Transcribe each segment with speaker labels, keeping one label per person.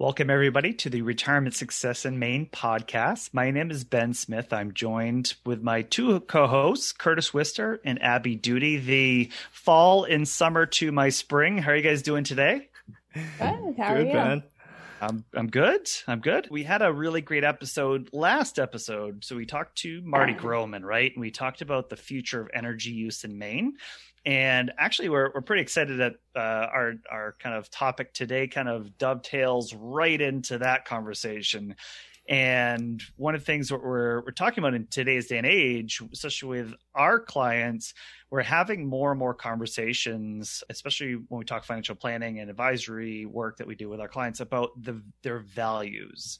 Speaker 1: Welcome, everybody, to the Retirement Success in Maine podcast. My name is Ben Smith. I'm joined with my two co hosts, Curtis Wister and Abby Duty. The fall and summer to my spring. How are you guys doing today?
Speaker 2: Good. How good, are you? Ben.
Speaker 1: I'm I'm good. I'm good. We had a really great episode last episode. So we talked to Marty Groman, right? And we talked about the future of energy use in Maine and actually we're, we're pretty excited that uh, our our kind of topic today kind of dovetails right into that conversation. And one of the things that we're, we're talking about in today's day and age especially with our clients we're having more and more conversations especially when we talk financial planning and advisory work that we do with our clients about the their values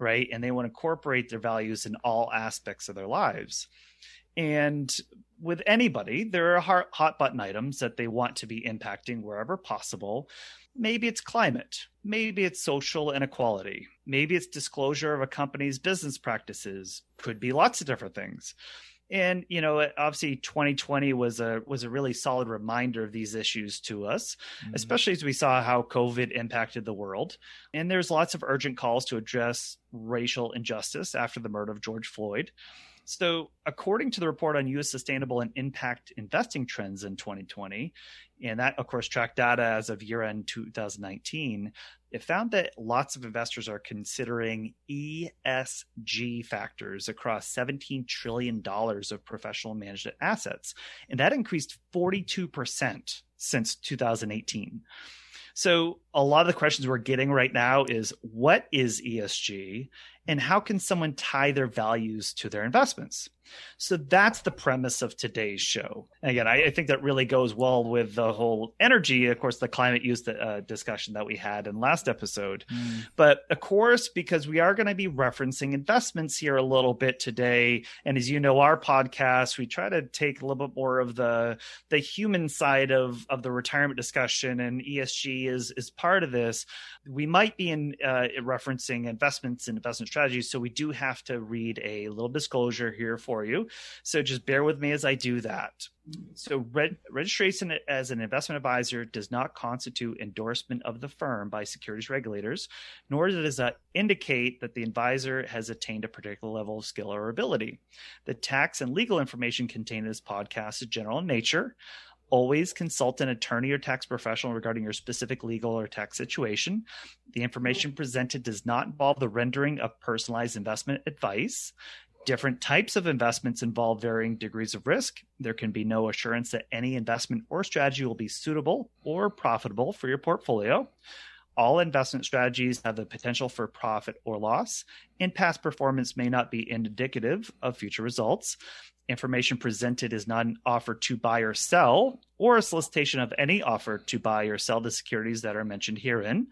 Speaker 1: right? And they want to incorporate their values in all aspects of their lives. And with anybody, there are hot button items that they want to be impacting wherever possible. Maybe it's climate. Maybe it's social inequality. Maybe it's disclosure of a company's business practices. Could be lots of different things. And you know, obviously, 2020 was a was a really solid reminder of these issues to us, mm-hmm. especially as we saw how COVID impacted the world. And there's lots of urgent calls to address racial injustice after the murder of George Floyd. So, according to the report on U.S. sustainable and impact investing trends in 2020, and that, of course, tracked data as of year end 2019, it found that lots of investors are considering ESG factors across $17 trillion of professional managed assets. And that increased 42% since 2018. So, a lot of the questions we're getting right now is what is ESG and how can someone tie their values to their investments? So that's the premise of today's show. And again, I, I, think that really goes well with the whole energy, of course, the climate use uh, discussion that we had in last episode. Mm. But of course, because we are going to be referencing investments here a little bit today, and as you know, our podcast, we try to take a little bit more of the the human side of of the retirement discussion, and ESG is is part of this. We might be in uh, referencing investments and investment strategies, so we do have to read a little disclosure here for for you. So just bear with me as I do that. So registration as an investment advisor does not constitute endorsement of the firm by securities regulators, nor does that uh, indicate that the advisor has attained a particular level of skill or ability. The tax and legal information contained in this podcast is general in nature always consult an attorney or tax professional regarding your specific legal or tax situation. The information presented does not involve the rendering of personalized investment advice. Different types of investments involve varying degrees of risk. There can be no assurance that any investment or strategy will be suitable or profitable for your portfolio. All investment strategies have the potential for profit or loss, and past performance may not be indicative of future results. Information presented is not an offer to buy or sell, or a solicitation of any offer to buy or sell the securities that are mentioned herein.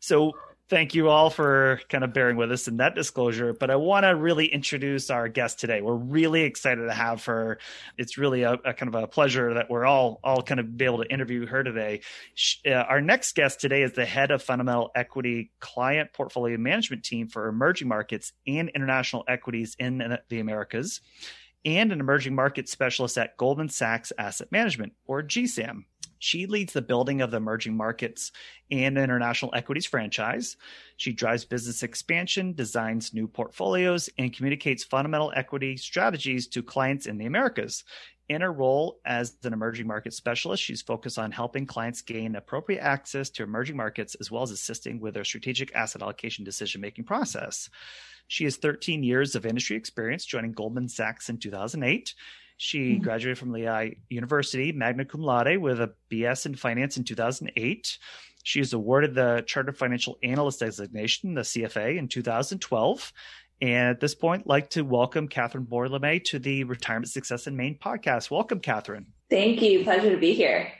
Speaker 1: So, thank you all for kind of bearing with us in that disclosure. But I want to really introduce our guest today. We're really excited to have her. It's really a, a kind of a pleasure that we're all all kind of be able to interview her today. She, uh, our next guest today is the head of fundamental equity client portfolio management team for emerging markets and international equities in the Americas. And an emerging market specialist at Goldman Sachs Asset Management, or GSAM. She leads the building of the emerging markets and international equities franchise. She drives business expansion, designs new portfolios, and communicates fundamental equity strategies to clients in the Americas. In her role as an emerging market specialist, she's focused on helping clients gain appropriate access to emerging markets as well as assisting with their strategic asset allocation decision making process. She has 13 years of industry experience, joining Goldman Sachs in 2008. She mm-hmm. graduated from Lehigh University, magna cum laude, with a BS in finance in 2008. She was awarded the Chartered Financial Analyst designation, the CFA, in 2012. And at this point, like to welcome Katherine Bordlemay to the Retirement Success in Maine podcast. Welcome, Katherine.
Speaker 2: Thank you. Pleasure to be here.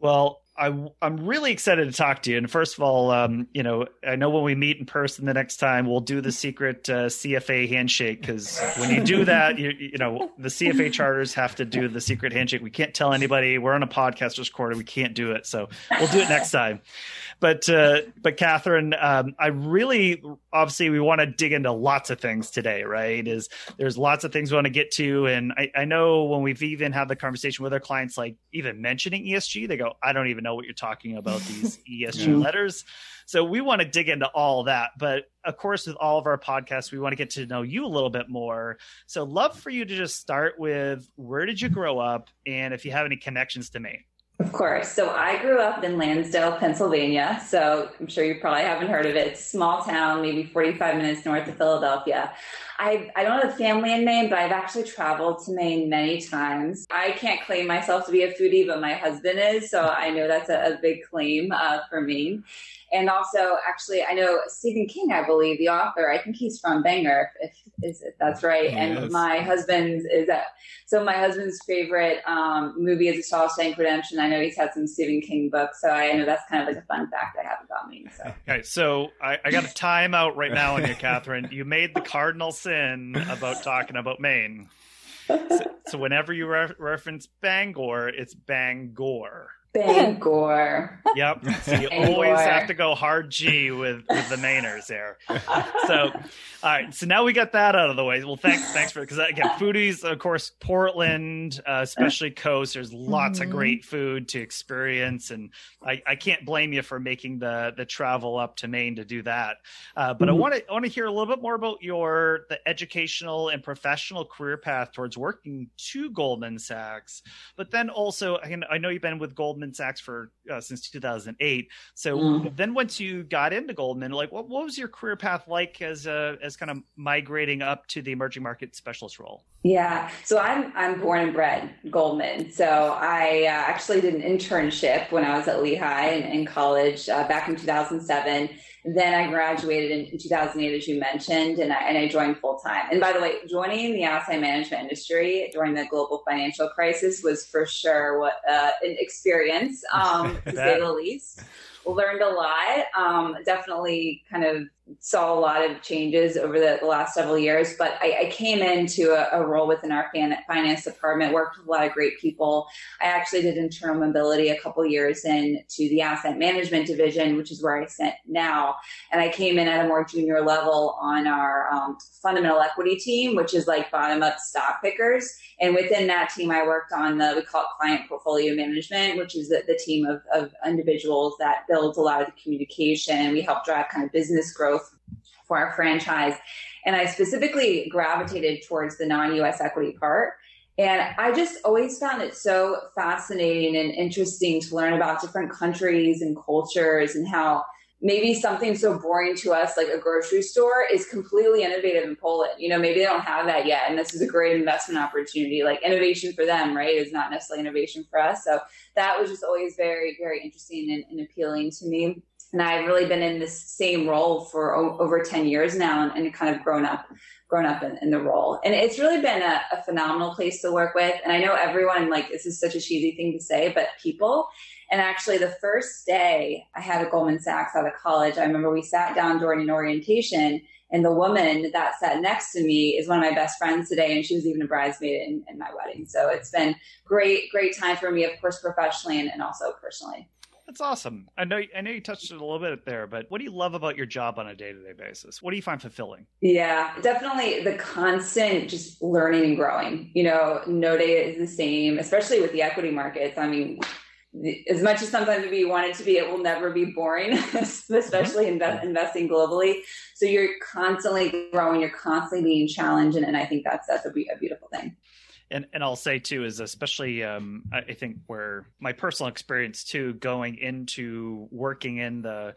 Speaker 1: Well, I, am really excited to talk to you. And first of all, um, you know, I know when we meet in person the next time, we'll do the secret uh, CFA handshake because when you do that, you, you know, the CFA charters have to do the secret handshake. We can't tell anybody. We're on a podcast quarter. We can't do it, so we'll do it next time. But uh, but Katherine, um, I really obviously we want to dig into lots of things today, right? Is there's lots of things we want to get to, and I, I know when we've even had the conversation with our clients, like even mentioning ESG, they go, I don't even know what you're talking about these ESG yeah. letters. So we want to dig into all that. But of course, with all of our podcasts, we want to get to know you a little bit more. So love for you to just start with where did you grow up and if you have any connections to Maine.
Speaker 2: Of course. So I grew up in Lansdale, Pennsylvania. So I'm sure you probably haven't heard of it. It's small town, maybe 45 minutes north of Philadelphia. I, I don't have a family in Maine, but I've actually traveled to Maine many times. I can't claim myself to be a foodie, but my husband is. So I know that's a, a big claim uh, for Maine. And also, actually, I know Stephen King, I believe, the author, I think he's from Bangor, if, if, if that's right. And my husband's is that. So my husband's favorite um, movie is A Shawshank Redemption. I know he's had some Stephen King books, so I know that's kind of like a fun fact I have about me. So.
Speaker 1: Okay, so I, I got a time out right now on you, Katherine. You made the cardinal sin about talking about Maine. So, so whenever you re- reference Bangor, it's Bangor.
Speaker 2: Bangor.
Speaker 1: Yep. So you Bangor. always have to go hard G with, with the Mainers there. So, all right. So now we got that out of the way. Well, thanks, thanks for because again, foodies, of course, Portland, uh, especially coast. There's lots mm-hmm. of great food to experience, and I, I can't blame you for making the the travel up to Maine to do that. Uh, but mm-hmm. I want to I want to hear a little bit more about your the educational and professional career path towards working to Goldman Sachs, but then also I, I know you've been with Goldman Goldman Sachs for uh, since 2008. So mm. then once you got into Goldman, like what, what was your career path like as uh, as kind of migrating up to the emerging market specialist role?
Speaker 2: Yeah, so I'm I'm born and bred Goldman. So I uh, actually did an internship when I was at Lehigh in, in college uh, back in 2007 then I graduated in, in 2008, as you mentioned, and I, and I joined full time. And by the way, joining the asset management industry during the global financial crisis was for sure what uh, an experience, um, to say the least. Learned a lot. Um, definitely kind of saw a lot of changes over the, the last several years, but I, I came into a, a, role within our finance department, worked with a lot of great people. I actually did internal mobility a couple years into the asset management division, which is where I sit now. And I came in at a more junior level on our um, fundamental equity team, which is like bottom up stock pickers. And within that team, I worked on the, we call it client portfolio management, which is the, the team of, of individuals that builds a lot of the communication. We help drive kind of business growth for our franchise. And I specifically gravitated towards the non US equity part. And I just always found it so fascinating and interesting to learn about different countries and cultures and how maybe something so boring to us like a grocery store is completely innovative in Poland. You know, maybe they don't have that yet. And this is a great investment opportunity. Like innovation for them, right, is not necessarily innovation for us. So that was just always very, very interesting and, and appealing to me and I've really been in this same role for o- over 10 years now and, and, kind of grown up, grown up in, in the role. And it's really been a, a, phenomenal place to work with. And I know everyone, like, this is such a cheesy thing to say, but people. And actually, the first day I had a Goldman Sachs out of college, I remember we sat down during an orientation and the woman that sat next to me is one of my best friends today, and she was even a bridesmaid in, in my wedding. So it's been great, great time for me, of course, professionally and, and also personally.
Speaker 1: That's awesome. I know I know you touched it a little bit there, but what do you love about your job on a day-to-day basis? What do you find fulfilling?
Speaker 2: Yeah, definitely the constant just learning and growing. You know, no day is the same, especially with the equity markets. I mean, as much as sometimes we want it to be, it will never be boring, especially mm-hmm. invest, investing globally. So you're constantly growing, you're constantly being challenged, and, and I think that's that's a, a beautiful thing
Speaker 1: and and I'll say too is especially um, I think where my personal experience too going into working in the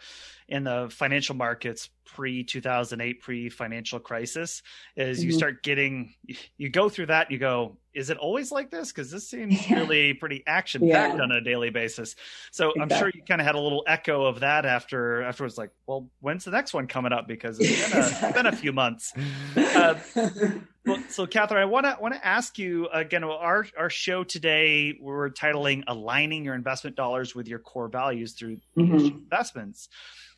Speaker 1: in the financial markets pre 2008 pre financial crisis is mm-hmm. you start getting you go through that and you go is it always like this? Because this seems yeah. really pretty action packed yeah. on a daily basis. So exactly. I'm sure you kind of had a little echo of that after afterwards. Like, well, when's the next one coming up? Because it's been a, it's been a few months. Uh, well, so Katherine, I want to want to ask you again. Our our show today we're titling "Aligning Your Investment Dollars with Your Core Values Through mm-hmm. Investments."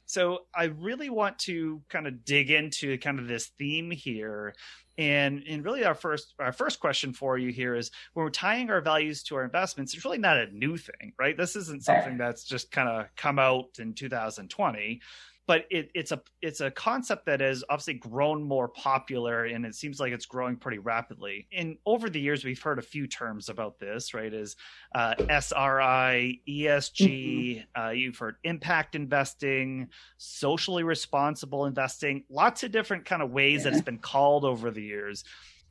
Speaker 1: So I really want to kind of dig into kind of this theme here. And and really our first our first question for you here is when we're tying our values to our investments, it's really not a new thing, right? This isn't something that's just kind of come out in 2020 but it, it's a it's a concept that has obviously grown more popular and it seems like it's growing pretty rapidly and over the years we've heard a few terms about this right is uh, sri esg mm-hmm. uh, you've heard impact investing socially responsible investing lots of different kind of ways yeah. that it's been called over the years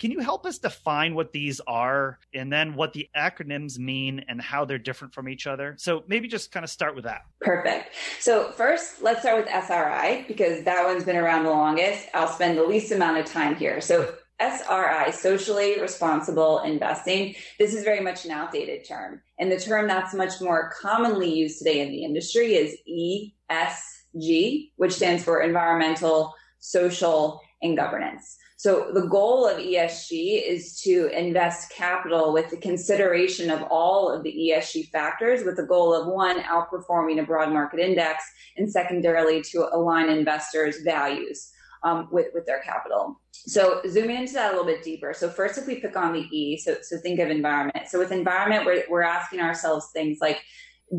Speaker 1: can you help us define what these are and then what the acronyms mean and how they're different from each other? So maybe just kind of start with that.
Speaker 2: Perfect. So, first, let's start with SRI because that one's been around the longest. I'll spend the least amount of time here. So, SRI, socially responsible investing, this is very much an outdated term. And the term that's much more commonly used today in the industry is ESG, which stands for environmental, social, and governance. So the goal of ESG is to invest capital with the consideration of all of the ESG factors with the goal of one, outperforming a broad market index and secondarily to align investors values um, with, with their capital. So zooming into that a little bit deeper. So first, if we pick on the E, so, so think of environment. So with environment, we're, we're asking ourselves things like,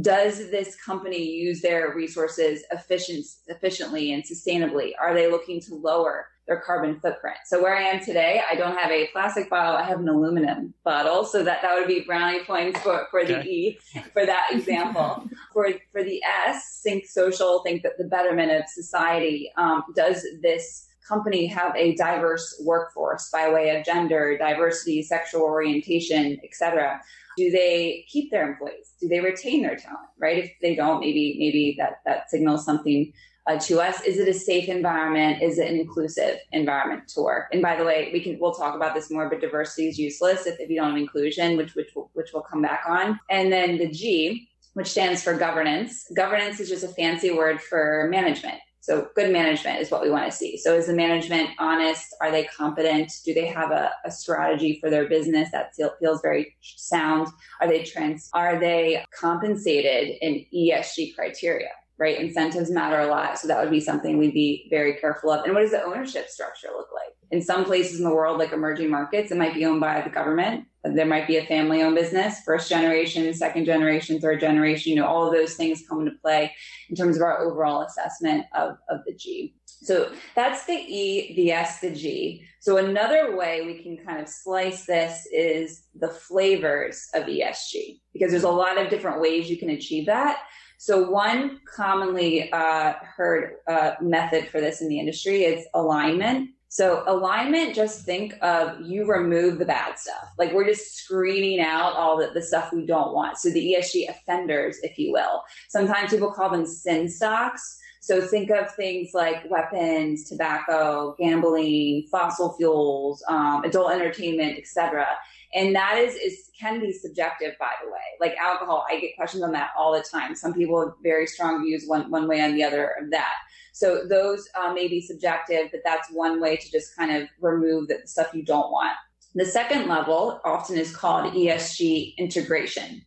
Speaker 2: does this company use their resources efficient, efficiently and sustainably? Are they looking to lower their carbon footprint. So where I am today, I don't have a plastic bottle, I have an aluminum bottle. So that, that would be brownie points for, for the E for that example. for for the S, think social, think that the betterment of society. Um, does this company have a diverse workforce by way of gender, diversity, sexual orientation, etc.? Do they keep their employees? Do they retain their talent? Right? If they don't, maybe maybe that that signals something uh, to us is it a safe environment is it an inclusive environment to work and by the way we can we'll talk about this more but diversity is useless if, if you don't have inclusion which which which we'll come back on and then the g which stands for governance governance is just a fancy word for management so good management is what we want to see. So is the management honest? Are they competent? Do they have a, a strategy for their business that feels very sound? Are they trans? Are they compensated in ESG criteria? Right? Incentives matter a lot. So that would be something we'd be very careful of. And what does the ownership structure look like? In some places in the world, like emerging markets, it might be owned by the government. There might be a family owned business, first generation, second generation, third generation. You know, all of those things come into play in terms of our overall assessment of, of the G. So that's the E, the S, the G. So another way we can kind of slice this is the flavors of ESG, because there's a lot of different ways you can achieve that. So one commonly uh, heard uh, method for this in the industry is alignment. So alignment, just think of you remove the bad stuff. Like we're just screening out all the, the stuff we don't want. So the ESG offenders, if you will. Sometimes people call them sin stocks. So think of things like weapons, tobacco, gambling, fossil fuels, um, adult entertainment, etc and that is is can be subjective by the way. Like alcohol i get questions on that all the time. Some people have very strong views one one way on the other of that. So those uh, may be subjective but that's one way to just kind of remove the stuff you don't want. The second level often is called esg integration.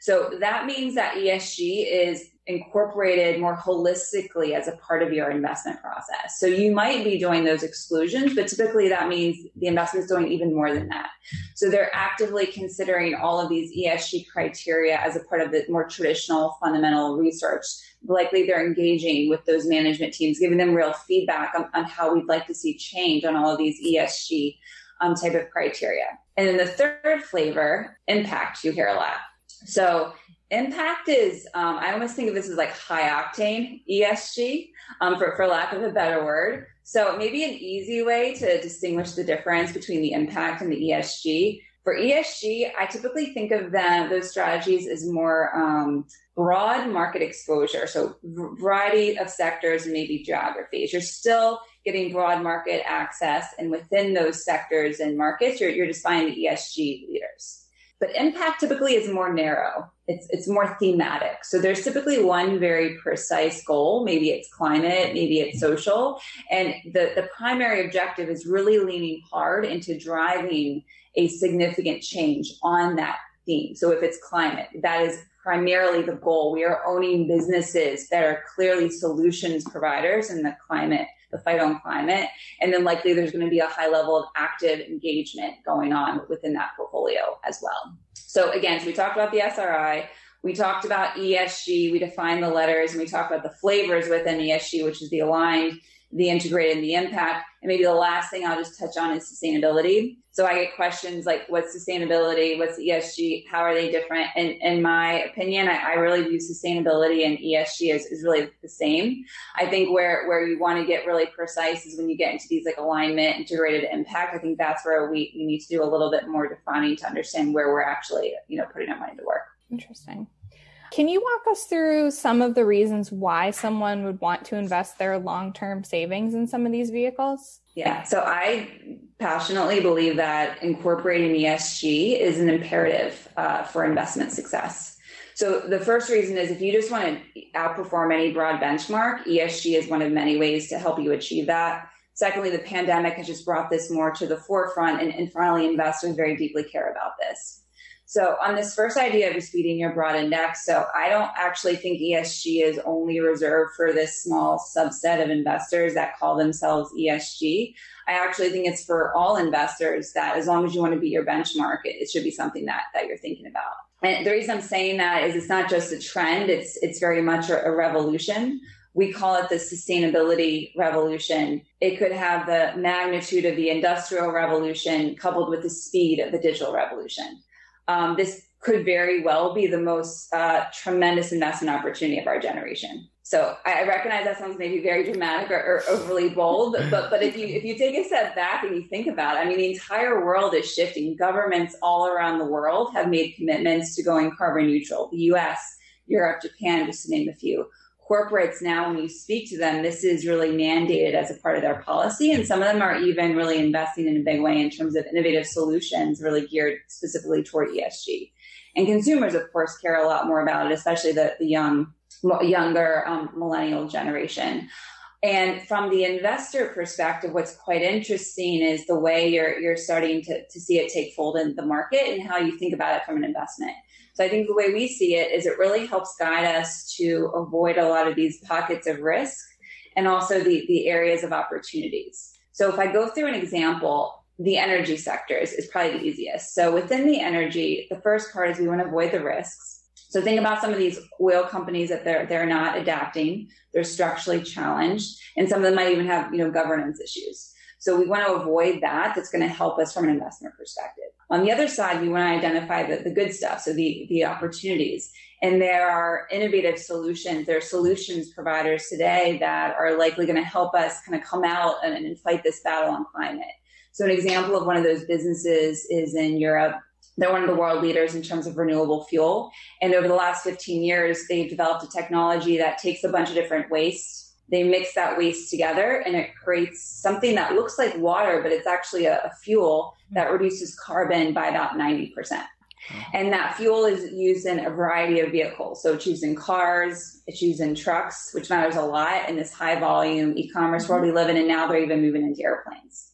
Speaker 2: So that means that esg is incorporated more holistically as a part of your investment process. So you might be doing those exclusions, but typically that means the investment is doing even more than that. So they're actively considering all of these ESG criteria as a part of the more traditional fundamental research. Likely they're engaging with those management teams, giving them real feedback on, on how we'd like to see change on all of these ESG um, type of criteria. And then the third flavor, impact, you hear a lot. So Impact is, um, I almost think of this as like high octane ESG, um, for, for lack of a better word. So maybe an easy way to distinguish the difference between the impact and the ESG. For ESG, I typically think of them, those strategies as more um, broad market exposure. So variety of sectors and maybe geographies. You're still getting broad market access. And within those sectors and markets, you're, you're just finding the ESG leaders. But impact typically is more narrow. It's, it's more thematic. So there's typically one very precise goal. Maybe it's climate, maybe it's social. And the, the primary objective is really leaning hard into driving a significant change on that theme. So if it's climate, that is primarily the goal. We are owning businesses that are clearly solutions providers in the climate the fight on climate. And then likely there's going to be a high level of active engagement going on within that portfolio as well. So again, so we talked about the SRI. We talked about ESG. We defined the letters and we talked about the flavors within ESG, which is the aligned, the integrated, and the impact. And maybe the last thing I'll just touch on is sustainability. So I get questions like, what's sustainability? What's ESG? How are they different? And in my opinion, I, I really view sustainability and ESG as, as really the same. I think where, where you want to get really precise is when you get into these like alignment, integrated impact. I think that's where we, we need to do a little bit more defining to understand where we're actually, you know, putting our money to work.
Speaker 3: Interesting. Can you walk us through some of the reasons why someone would want to invest their long term savings in some of these vehicles?
Speaker 2: Yeah, so I passionately believe that incorporating ESG is an imperative uh, for investment success. So the first reason is if you just want to outperform any broad benchmark, ESG is one of many ways to help you achieve that. Secondly, the pandemic has just brought this more to the forefront, and, and finally, investors very deeply care about this. So on this first idea of speeding your broad index, so I don't actually think ESG is only reserved for this small subset of investors that call themselves ESG. I actually think it's for all investors that as long as you want to beat your benchmark, it, it should be something that, that you're thinking about. And the reason I'm saying that is it's not just a trend, it's it's very much a, a revolution we call it the sustainability revolution. It could have the magnitude of the industrial revolution coupled with the speed of the digital revolution um, this could very well be the most uh, tremendous investment opportunity of our generation. So I recognize that sounds maybe very dramatic or, or, overly bold, but but if you if you take a step back and you think about it, I mean the entire world is shifting. Governments all around the world have made commitments to going carbon neutral. The U.S., Europe, Japan, just to name a few corporates now, when you speak to them, this is really mandated as a part of their policy. And some of them are even really investing in a big way in terms of innovative solutions, really geared specifically toward ESG. And consumers, of course, care a lot more about it, especially the, the young, younger um, millennial generation. And from the investor perspective, what's quite interesting is the way you're, you're starting to, to see it take fold in the market and how you think about it from an investment. So I think the way we see it is it really helps guide us to avoid a lot of these pockets of risk and also the, the areas of opportunities. So if I go through an example, the energy sectors is probably the easiest. So within the energy, the first part is we want to avoid the risks. So think about some of these oil companies that they're they're not adapting, they're structurally challenged, and some of them might even have you know governance issues. So we want to avoid that. That's going to help us from an investment perspective. On the other side, we want to identify the, the good stuff, so the, the opportunities. And there are innovative solutions. There are solutions providers today that are likely going to help us kind of come out and, and fight this battle on climate. So an example of one of those businesses is in Europe. They're one of the world leaders in terms of renewable fuel. And over the last 15 years, they've developed a technology that takes a bunch of different wastes they mix that waste together and it creates something that looks like water, but it's actually a, a fuel that hmm. reduces carbon by about 90%. And that fuel is used in a variety of vehicles. So it's used in cars, it's used in trucks, which matters a lot in this high volume e-commerce world we hmm. live in. And now they're even moving into airplanes.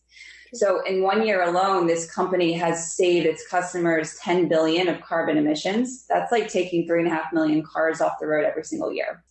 Speaker 2: Hmm. So in one year alone, this company has saved its customers 10 billion of carbon emissions. That's like taking three and a half million cars off the road every single year.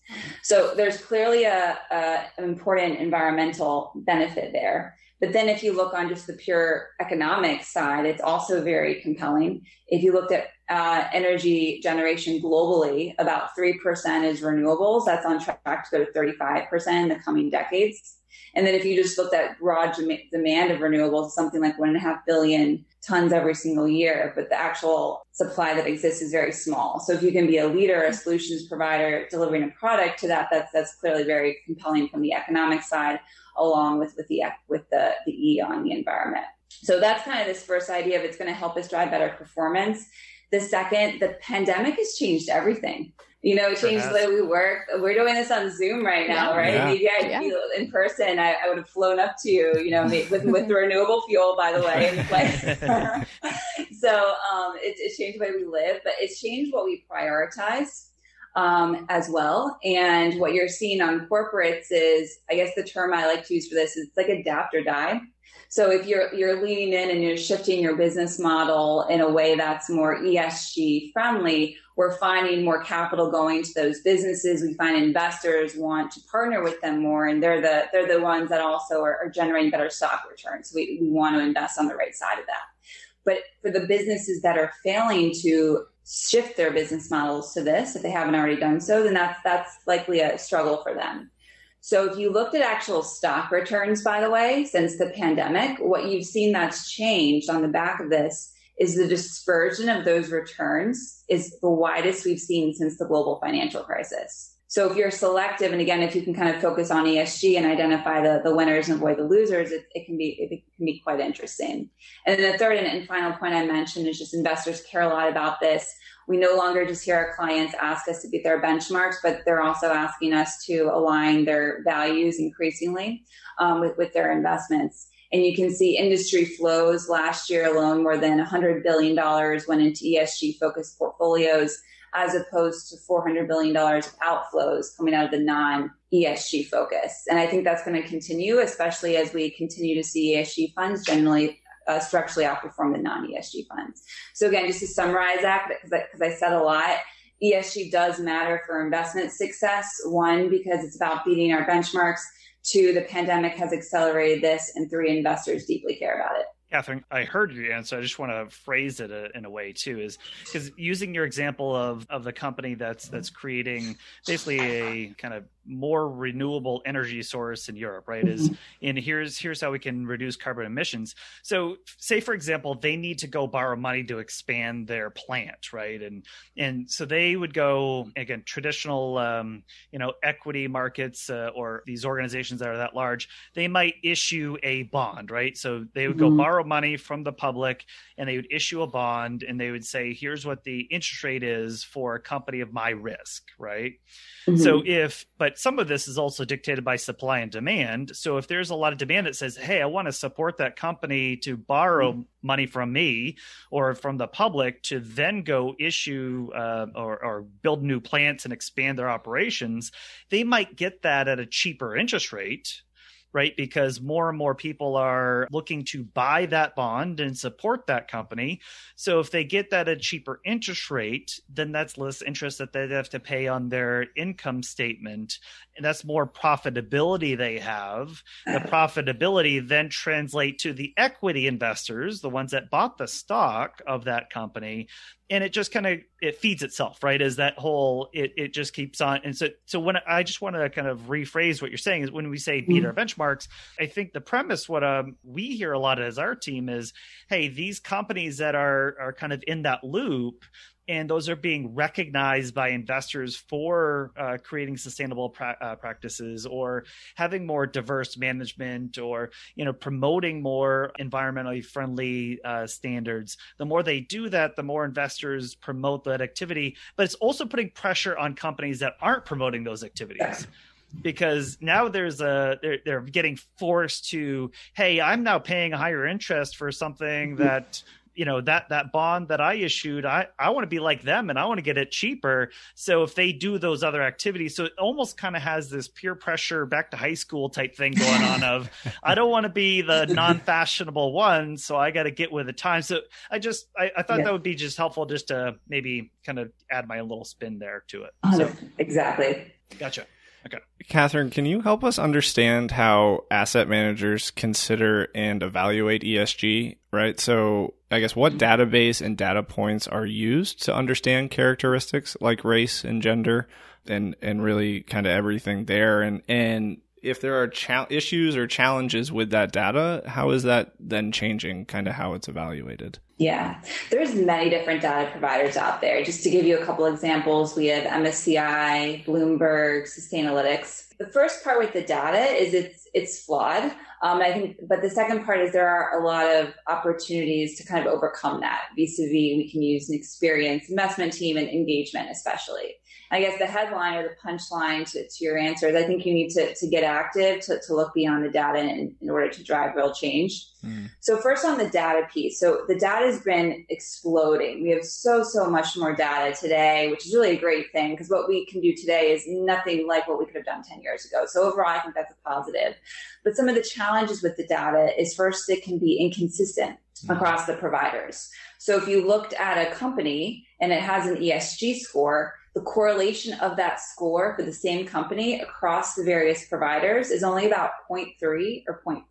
Speaker 2: So there's clearly a, a an important environmental benefit there. But then if you look on just the pure economic side, it's also very compelling. If you looked at uh, energy generation globally, about 3% is renewables. That's on track to go to 35% in the coming decades. And then if you just looked at broad demand of renewables, something like one and a half billion tons every single year, but the actual supply that exists is very small. So if you can be a leader, a solutions provider, delivering a product to that, that's that's clearly very compelling from the economic side, along with with the with the the E on the environment. So that's kind of this first idea of it's going to help us drive better performance. the second the pandemic has changed everything. You know, it changed the way we work. We're doing this on Zoom right now, right? Yeah. Maybe I'd yeah. be in person. I, I, would have flown up to you, you know, with, with renewable fuel, by the way, in the place. so um, it, it's changed the way we live, but it's changed what we prioritize um, as well. And what you're seeing on corporates is, I guess the term I like to use for this is like adapt or die. So if you're you're leaning in and you're shifting your business model in a way that's more ESG friendly, we're finding more capital going to those businesses. We find investors want to partner with them more, and they're the they're the ones that also are, are generating better stock returns. We, we want to invest on the right side of that. But for the businesses that are failing to shift their business models to this, if they haven't already done so, then that's that's likely a struggle for them. So if you looked at actual stock returns, by the way, since the pandemic, what you've seen that's changed on the back of this is the dispersion of those returns is the widest we've seen since the global financial crisis. So if you're selective, and again, if you can kind of focus on ESG and identify the, the winners and avoid the losers, it, it can be it can be quite interesting. And then the third and, and final point I mentioned is just investors care a lot about this we no longer just hear our clients ask us to beat their benchmarks, but they're also asking us to align their values increasingly um, with, with their investments. And you can see industry flows last year alone, more than $100 billion went into ESG focused portfolios, as opposed to $400 billion of outflows coming out of the non ESG focus. And I think that's going to continue, especially as we continue to see ESG funds generally uh, structurally outperform the non-ESG funds. So again, just to summarize that, because I, said a lot, ESG does matter for investment success. One, because it's about beating our benchmarks. Two, the pandemic has accelerated this, and three, investors deeply care about it.
Speaker 1: Katherine, I heard your answer. I just want to phrase it in a way too, is because using your example of of the company that's that's creating basically a kind of more renewable energy source in Europe, right? Is mm-hmm. and here's here's how we can reduce carbon emissions. So, say for example, they need to go borrow money to expand their plant, right? And and so they would go again traditional, um, you know, equity markets uh, or these organizations that are that large. They might issue a bond, right? So they would mm-hmm. go borrow money from the public and they would issue a bond and they would say, here's what the interest rate is for a company of my risk, right? Mm-hmm. So if, but some of this is also dictated by supply and demand. So if there's a lot of demand that says, hey, I want to support that company to borrow mm-hmm. money from me or from the public to then go issue uh, or, or build new plants and expand their operations, they might get that at a cheaper interest rate right? Because more and more people are looking to buy that bond and support that company. So if they get that at a cheaper interest rate, then that's less interest that they have to pay on their income statement. And that's more profitability they have. The uh-huh. profitability then translate to the equity investors, the ones that bought the stock of that company and it just kind of it feeds itself right as that whole it, it just keeps on and so so when i just want to kind of rephrase what you're saying is when we say beat mm-hmm. our benchmarks i think the premise what um, we hear a lot as our team is hey these companies that are are kind of in that loop and those are being recognized by investors for uh, creating sustainable pra- uh, practices or having more diverse management or you know promoting more environmentally friendly uh, standards. The more they do that the more investors promote that activity but it's also putting pressure on companies that aren't promoting those activities. Because now there's a they're, they're getting forced to hey i'm now paying a higher interest for something mm-hmm. that you know that that bond that I issued, I I want to be like them and I want to get it cheaper. So if they do those other activities, so it almost kind of has this peer pressure back to high school type thing going on of I don't want to be the non-fashionable one, so I got to get with the time. So I just I, I thought yeah. that would be just helpful just to maybe kind of add my little spin there to it. So
Speaker 2: exactly.
Speaker 1: Gotcha. Okay.
Speaker 4: Katherine, can you help us understand how asset managers consider and evaluate ESG? Right. So, I guess what mm-hmm. database and data points are used to understand characteristics like race and gender and, and really kind of everything there? And, and if there are cha- issues or challenges with that data, how is that then changing kind of how it's evaluated?
Speaker 2: Yeah, there's many different data providers out there. Just to give you a couple examples, we have MSCI, Bloomberg, Sustainalytics. The first part with the data is it's it's flawed. Um, I think, but the second part is there are a lot of opportunities to kind of overcome that. Vis-a-vis, we can use an experienced investment team and engagement, especially. I guess the headline or the punchline to, to your answer is I think you need to, to get active to, to look beyond the data in, in order to drive real change. Mm. So first on the data piece. So the data has been exploding. We have so, so much more data today, which is really a great thing because what we can do today is nothing like what we could have done 10 years ago. So overall, I think that's a positive. But some of the challenges with the data is first, it can be inconsistent mm. across the providers. So if you looked at a company and it has an ESG score, the correlation of that score for the same company across the various providers is only about 0.3 or 0.4.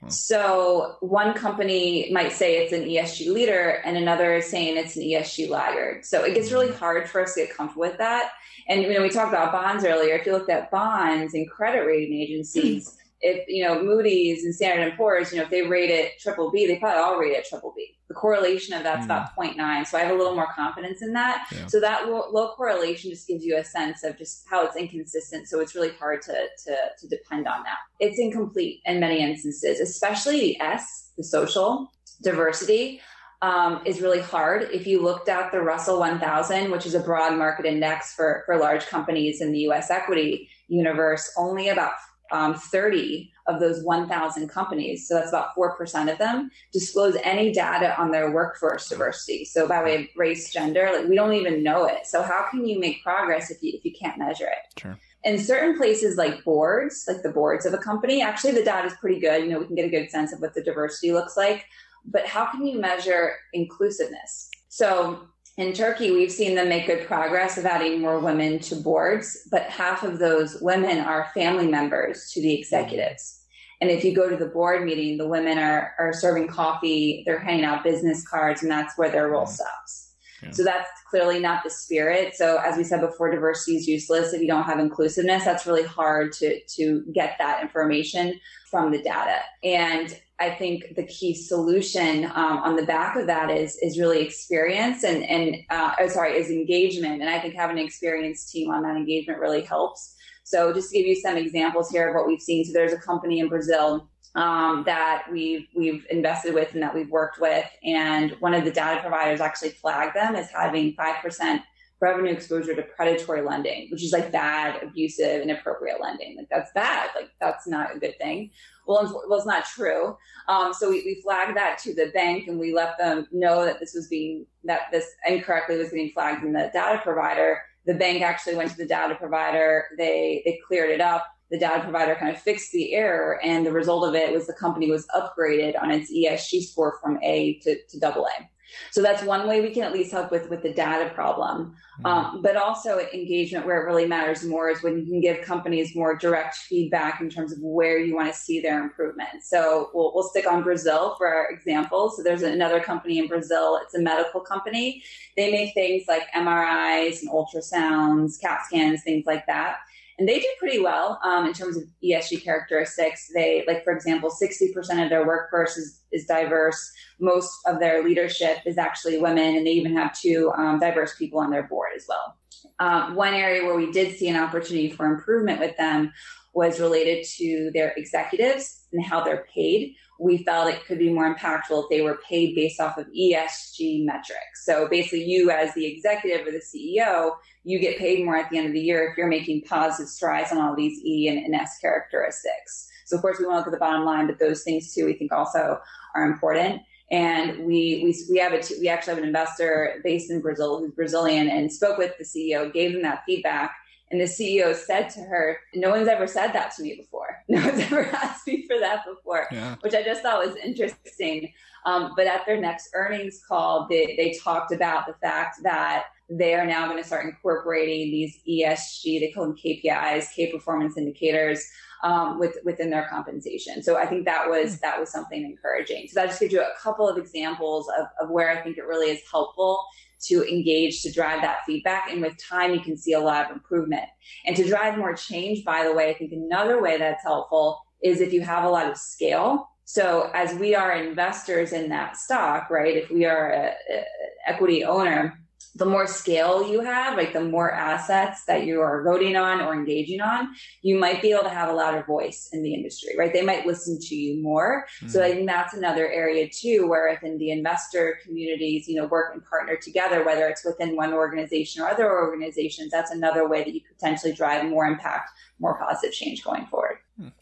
Speaker 2: Hmm. So one company might say it's an ESG leader and another is saying it's an ESG laggard. So it gets really hmm. hard for us to get comfortable with that. And you know, we talked about bonds earlier. If you looked at bonds and credit rating agencies, if you know Moody's and Standard and Poor's, you know, if they rate it triple B, they probably all rate it triple B. The correlation of that's mm. about 0.9, so I have a little more confidence in that. Yeah. So that low, low, correlation just gives you a sense of just how it's inconsistent. So it's really hard to to to depend on that. It's incomplete in many instances, especially the S, the social diversity. Um, is really hard. If you looked at the Russell 1000, which is a broad market index for, for large companies in the US equity universe, only about um, 30 of those 1,000 companies, so that's about 4% of them, disclose any data on their workforce diversity. So by way of race, gender, like we don't even know it. So how can you make progress if you, if you can't measure it?
Speaker 4: Sure.
Speaker 2: In certain places like boards, like the boards of a company, actually the data is pretty good. You know, we can get a good sense of what the diversity looks like. But how can you measure inclusiveness? So in Turkey, we've seen them make good progress of adding more women to boards, but half of those women are family members to the executives. And if you go to the board meeting, the women are, are serving coffee, they're handing out business cards, and that's where their role mm-hmm. stops. Yeah. So that's clearly not the spirit. So as we said before, diversity is useless if you don't have inclusiveness. That's really hard to to get that information from the data. And I think the key solution um, on the back of that is is really experience and and uh, oh, sorry is engagement. And I think having an experienced team on that engagement really helps. So just to give you some examples here of what we've seen. So there's a company in Brazil um, that we've we've invested with and that we've worked with, and one of the data providers actually flagged them as having five percent revenue exposure to predatory lending, which is like bad, abusive, inappropriate lending. Like that's bad. Like that's not a good thing. Well, well, it's not true. Um, so we, we flagged that to the bank and we let them know that this was being that this incorrectly was being flagged in the data provider. The bank actually went to the data provider. They they cleared it up. The data provider kind of fixed the error, and the result of it was the company was upgraded on its ESG score from A to, to double A. So that's one way we can at least help with with the data problem. Mm-hmm. Um, but also engagement where it really matters more is when you can give companies more direct feedback in terms of where you want to see their improvement. So we'll, we'll stick on Brazil for our example. So there's another company in Brazil. It's a medical company. They make things like MRIs and ultrasounds, CAT scans, things like that and they do pretty well um, in terms of ESG characteristics. They, like for example, 60% of their workforce is, is diverse. Most of their leadership is actually women, and they even have two um, diverse people on their board as well. Um, one area where we did see an opportunity for improvement with them was related to their executives and how they're paid. We felt it could be more impactful if they were paid based off of ESG metrics. So basically, you as the executive or the CEO, you get paid more at the end of the year if you're making positive strides on all these E and, and S characteristics. So of course, we want to look at the bottom line, but those things too, we think also are important. And we, we, we have a, we actually have an investor based in Brazil who's Brazilian and spoke with the CEO, gave them that feedback and the CEO said to her, No one's ever said that to me before. No one's ever asked me for that before, yeah. which I just thought was interesting. Um, but at their next earnings call, they, they talked about the fact that they are now going to start incorporating these ESG, they call them KPIs, K performance indicators, um, with, within their compensation. So I think that was hmm. that was something encouraging. So that just gives you a couple of examples of, of where I think it really is helpful to engage to drive that feedback. And with time, you can see a lot of improvement. And to drive more change, by the way, I think another way that's helpful is if you have a lot of scale. So as we are investors in that stock, right? If we are an equity owner, the more scale you have, like the more assets that you are voting on or engaging on, you might be able to have a louder voice in the industry, right? They might listen to you more. Mm-hmm. So I think that's another area too, where within the investor communities, you know, work and partner together, whether it's within one organization or other organizations, that's another way that you potentially drive more impact, more positive change going forward.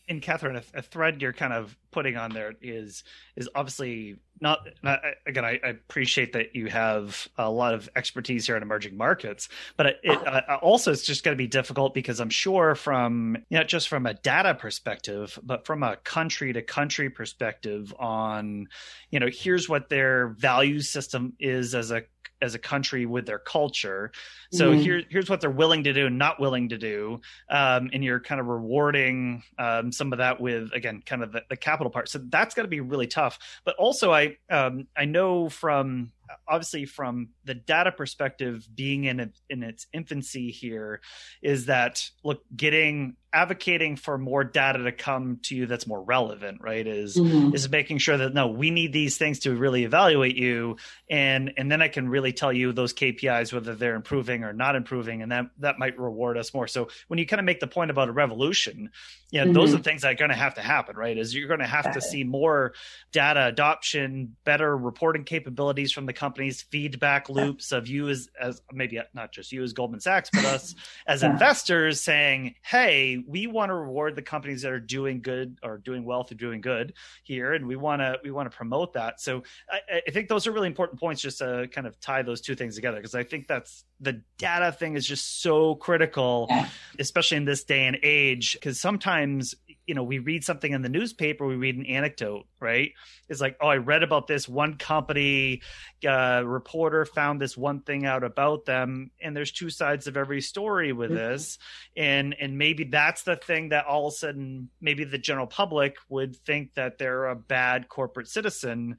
Speaker 1: And Katherine, a, a, thread you're kind of putting on there is is obviously not, not again. I, I, appreciate that you have a lot of expertise here in emerging markets, but it, it uh, also it's just going to be difficult because I'm sure from not just from a data perspective, but from a country to country perspective on, you know, here's what their value system is as a as a country with their culture. So mm-hmm. here, here's what they're willing to do and not willing to do. Um, and you're kind of rewarding um, some of that with, again, kind of the, the capital part. So that's got to be really tough. But also, I um, I know from obviously from the data perspective being in a, in its infancy here is that look getting advocating for more data to come to you that's more relevant right is mm-hmm. is making sure that no we need these things to really evaluate you and and then i can really tell you those kpis whether they're improving or not improving and that that might reward us more so when you kind of make the point about a revolution yeah mm-hmm. those are things that are going to have to happen right is you're going to have to see more data adoption better reporting capabilities from the companies feedback loops of you as as maybe not just you as goldman sachs but us as yeah. investors saying hey we want to reward the companies that are doing good or doing well through doing good here, and we want to we want to promote that. So I, I think those are really important points just to kind of tie those two things together because I think that's the data thing is just so critical, especially in this day and age. Because sometimes you know we read something in the newspaper we read an anecdote right it's like oh i read about this one company uh, reporter found this one thing out about them and there's two sides of every story with mm-hmm. this and and maybe that's the thing that all of a sudden maybe the general public would think that they're a bad corporate citizen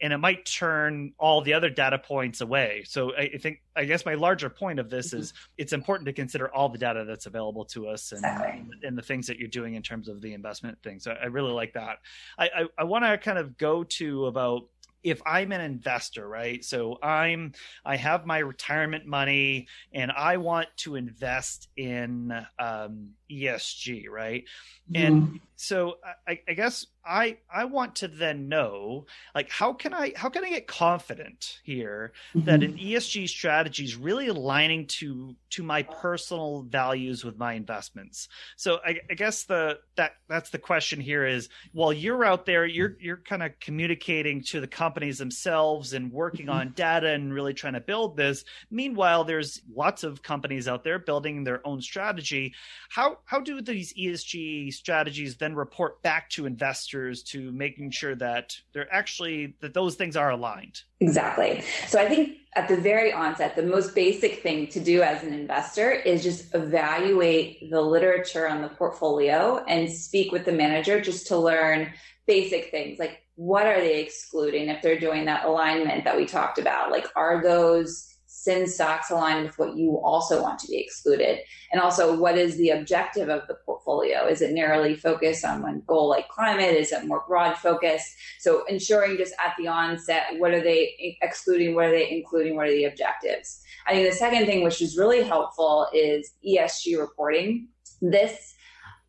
Speaker 1: and it might turn all the other data points away. So I, think I guess my larger point of this mm-hmm. is it's important to consider all the data that's available to us and, exactly. and the things that you're doing in terms of the investment things. So I really like that. I, I, I want to kind of go to about if I'm an investor, right? So I'm I have my retirement money and I want to invest in um, ESG, right? Mm-hmm. And so I, I, guess I I want to then know like how can I how can I get confident here mm-hmm. that an ESG strategy is really aligning to to my personal values with my investments. So I, I guess the that that's the question here is while you're out there you're you're kind of communicating to the companies themselves and working mm-hmm. on data and really trying to build this. Meanwhile, there's lots of companies out there building their own strategy. How how do these ESG strategies then report back to investors to making sure that they're actually that those things are aligned?
Speaker 2: Exactly. So I think at the very onset, the most basic thing to do as an investor is just evaluate the literature on the portfolio and speak with the manager just to learn basic things like what are they excluding if they're doing that alignment that we talked about? Like, are those SIN stocks aligned with what you also want to be excluded? And also, what is the objective of the portfolio? Is it narrowly focused on one goal like climate? Is it more broad focused? So, ensuring just at the onset, what are they excluding? What are they including? What are the objectives? I think the second thing, which is really helpful, is ESG reporting. This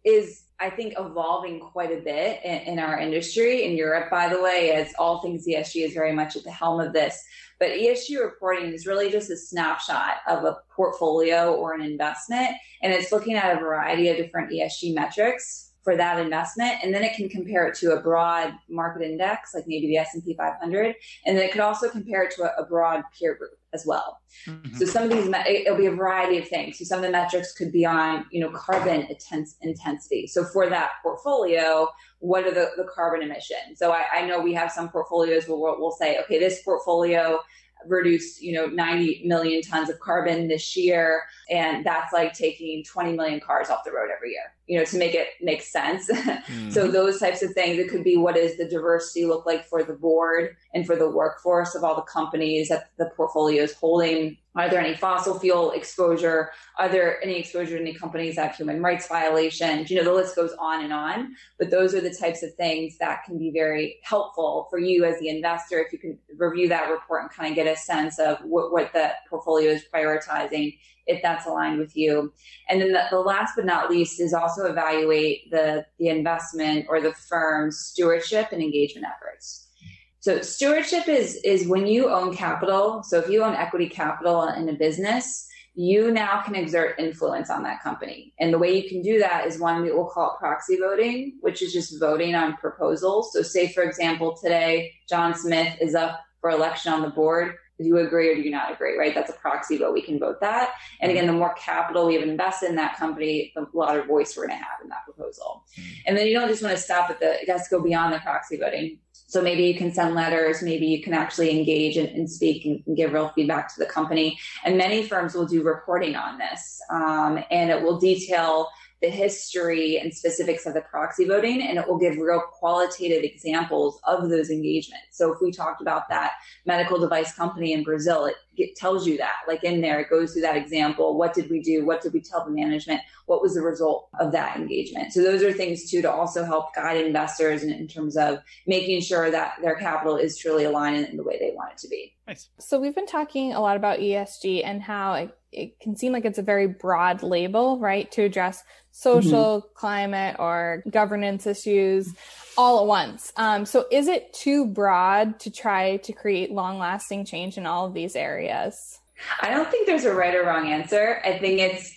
Speaker 2: is I think evolving quite a bit in, in, our industry in Europe, by the way, as all things ESG is very much at the helm of this. But ESG reporting is really just a snapshot of a portfolio or an investment, and it's looking at a variety of different ESG metrics for that investment, and then it can compare it to a broad market index, like maybe the S and P 500, and then it could also compare it to a, a broad peer group as well. Mm-hmm. So some of these, it'll be a variety of things. So some of the metrics could be on, you know, carbon intensity. So for that portfolio, what are the, the carbon emissions? So I, I know we have some portfolios where we'll, we'll say, okay, this portfolio reduced, you know, 90 million tons of carbon this year. And that's like taking 20 million cars off the road every year, you know, to make it make sense. Mm. so those types of things, it could be what does the diversity look like for the board and for the workforce of all the companies that the portfolio is holding Are there any fossil fuel exposure? Are there any exposure to any companies that have human rights violations? You know, the list goes on and on. But those are the types of things that can be very helpful for you as the investor if you can review that report and kind of get a sense of what, what the portfolio is prioritizing, if that's aligned with you. And then the, the last but not least is also evaluate the, the investment or the firm's stewardship and engagement efforts. So stewardship is is when you own capital. So if you own equity capital in a business, you now can exert influence on that company. And the way you can do that is one we will call proxy voting, which is just voting on proposals. So say for example, today John Smith is up for election on the board. Do you agree or do you not agree? Right? That's a proxy vote. We can vote that. And again, the more capital we have invested in that company, the louder voice we're going to have in that proposal. Mm-hmm. And then you don't just want to stop at the, it has to go beyond the proxy voting so maybe you can send letters, maybe you can actually engage and, and speak and, and, give real feedback to the company. And many firms will do reporting on this, um, and it will detail the history and specifics of the proxy voting, and it will give real qualitative examples of those engagements. So if we talked about that medical device company in Brazil, it, it tells you that, like in there, it goes through that example. What did we do? What did we tell the management? What was the result of that engagement? So those are things too to also help guide investors in, in terms of making sure that their capital is truly aligned in the way they want it to be.
Speaker 3: Nice. So we've been talking a lot about ESG and how it, it can seem like it's a very broad label, right, to address social, mm-hmm. climate, or governance issues all at once. Um, so is it too broad to try to create long lasting change in all of these areas?
Speaker 2: I don't think there's a right or wrong answer. I think it's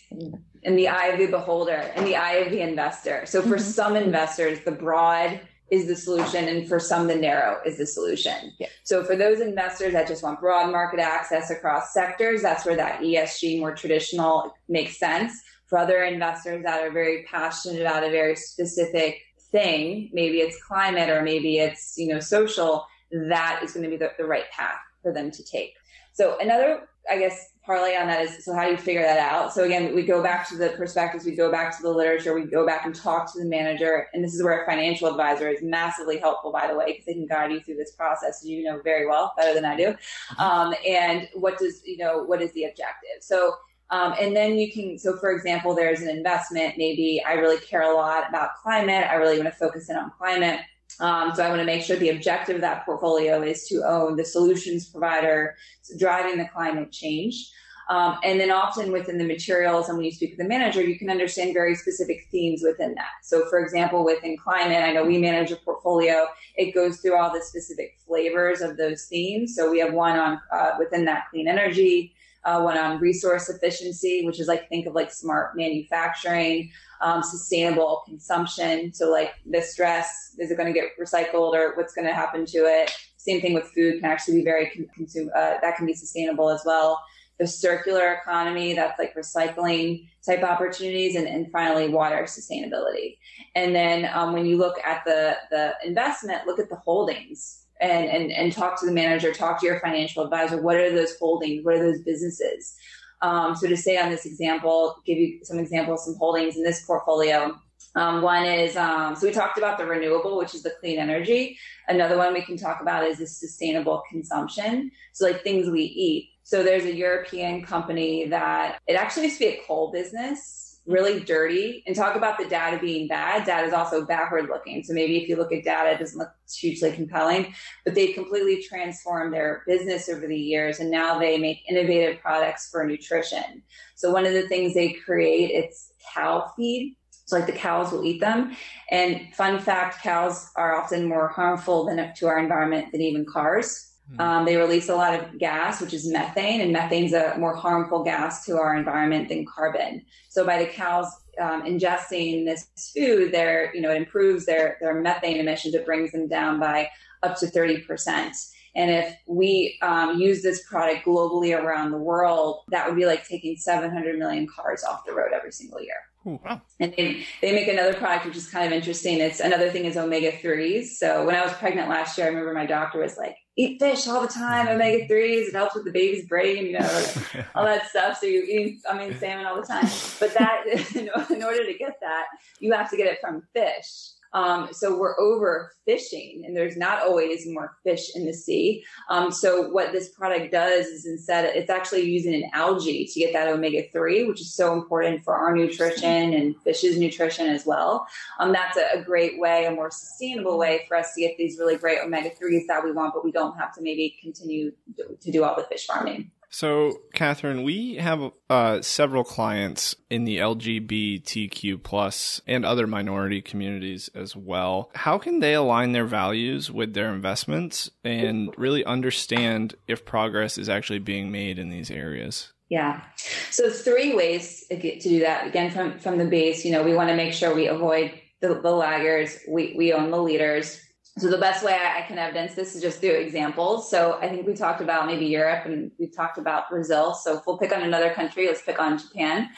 Speaker 2: in the eye of the beholder, in the eye of the investor. So for mm-hmm. some investors, the broad is the solution, and for some, the narrow is the solution. Yeah. So for those investors that just want broad market access across sectors, that's where that ESG more traditional makes sense. For other investors that are very passionate about a very specific thing, maybe it's climate or maybe it's you know social, that is going to be the, the right path for them to take. So another, I guess, parlay on that is so how do you figure that out? So again, we go back to the perspectives, we go back to the literature, we go back and talk to the manager, and this is where a financial advisor is massively helpful, by the way, because they can guide you through this process. You know very well, better than I do. Mm-hmm. Um, and what does you know? What is the objective? So. Um, and then you can, so for example, there's an investment. Maybe I really care a lot about climate. I really want to focus in on climate. Um, so I want to make sure the objective of that portfolio is to own the solutions provider driving the climate change. Um, and then often within the materials and when you speak with the manager, you can understand very specific themes within that. So for example, within climate, I know we manage a portfolio. It goes through all the specific flavors of those themes. So we have one on uh, within that clean energy, uh, one on resource efficiency, which is like think of like smart manufacturing, um, sustainable consumption. So like the stress, is it going to get recycled or what's going to happen to it? Same thing with food can actually be very consume uh, that can be sustainable as well the circular economy that's like recycling type opportunities and, and finally water sustainability and then um, when you look at the the investment look at the holdings and, and and talk to the manager talk to your financial advisor what are those holdings what are those businesses um, so to say on this example give you some examples some holdings in this portfolio um, one is, um, so we talked about the renewable, which is the clean energy. Another one we can talk about is the sustainable consumption. So, like things we eat. So there's a European company that it actually used to be a coal business, really dirty. And talk about the data being bad. Data is also backward looking. So maybe if you look at data, it doesn't look hugely compelling, but they've completely transformed their business over the years. And now they make innovative products for nutrition. So one of the things they create, it's cow feed. So like the cows will eat them. And fun fact, cows are often more harmful than to our environment than even cars. Hmm. Um, they release a lot of gas, which is methane, and methane's a more harmful gas to our environment than carbon. So by the cows um, ingesting this food, there you know it improves their their methane emissions. It brings them down by up to thirty percent. And if we um, use this product globally around the world, that would be like taking 700 million cars off the road every single year. wow. And they, they make another product which is kind of interesting. It's another thing is omega 3s. So when I was pregnant last year, I remember my doctor was like, eat fish all the time, mm-hmm. omega threes. It helps with the baby's brain, you know, all that stuff. So you eat, I mean, salmon all the time. But that, in order to get that, you have to get it from fish. Um, so we're overfishing, and there's not always more fish in the sea. Um, so what this product does is instead, it's actually using an algae to get that omega three, which is so important for our nutrition and fish's nutrition as well. Um, that's a, a, great way, a more sustainable way for us to get these really great omega threes that we want, but we don't have to maybe continue to do all the fish farming.
Speaker 4: So, Katherine, we have uh, several clients in the LGBTQ plus and other minority communities as well. How can they align their values with their investments and really understand if progress is actually being made in these areas?
Speaker 2: Yeah. So three ways to do that. Again, from from the base, you know, we want to make sure we avoid the, the laggers. We we own the leaders so the best way I can evidence this is just through examples. So I think we talked about maybe Europe and we talked about Brazil. So if we'll pick on another country, let's pick on Japan.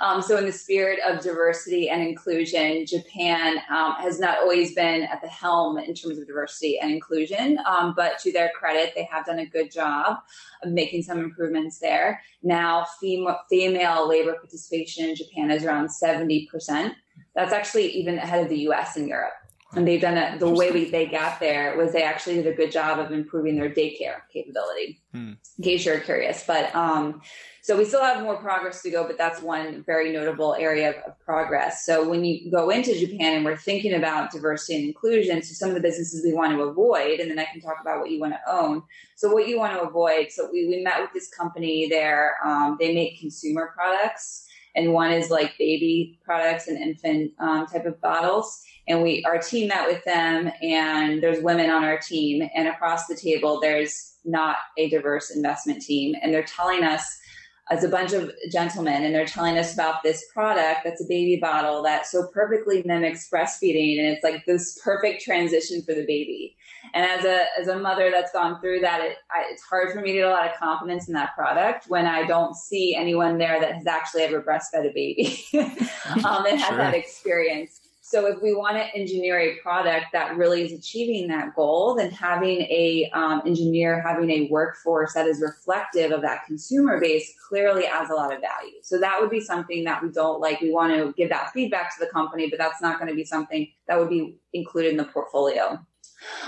Speaker 2: Um, so in the spirit of diversity and inclusion, Japan um, has not always been at the helm in terms of diversity and inclusion, um, but to their credit, they have done a good job of making some improvements there. Now, fem- female labor participation in Japan is around 70%. That's actually even ahead of the US and Europe and they've done it. The way we, they got there was they actually did a good job of improving their daycare capability. Hmm. In case you're curious, but um, so we still have more progress to go, but that's one very notable area of, of, progress. So when you go into Japan and we're thinking about diversity and inclusion, so some of the businesses we want to avoid, and then I can talk about what you want to own. So what you want to avoid. So we, we met with this company there. Um, they make consumer products and one is like baby products and infant um, type of bottles. And we our team met with them and there's women on our team. And across the table there's not a diverse investment team. And they're telling us as a bunch of gentlemen and they're telling us about this product that's a baby bottle that so perfectly mimics breastfeeding. And it's like this perfect transition for the baby and as a as a mother that's gone through that it, I, it's hard for me to get a lot of confidence in that product when i don't see anyone there that has actually ever breastfed a baby um, and has that experience so if we want to engineer a product that really is achieving that goal, then having a um, engineer, having a workforce that is reflective of that consumer base clearly adds a lot of value. So that would be something that we don't like. We want to give that feedback to the company, but that's not going to be something that would be included in the portfolio.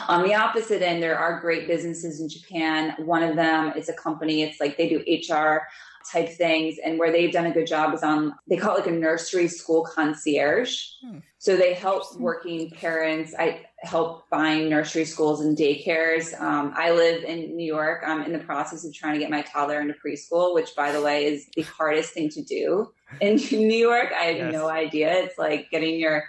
Speaker 2: On the opposite end, there are great businesses in Japan. One of them is a company, it's like they do HR type things. And where they've done a good job is on, they call it like a nursery school concierge. Hmm. So they help working parents. I help find nursery schools and daycares. Um, I live in New York. I'm in the process of trying to get my toddler into preschool, which, by the way, is the hardest thing to do in New York. I have yes. no idea. It's like getting your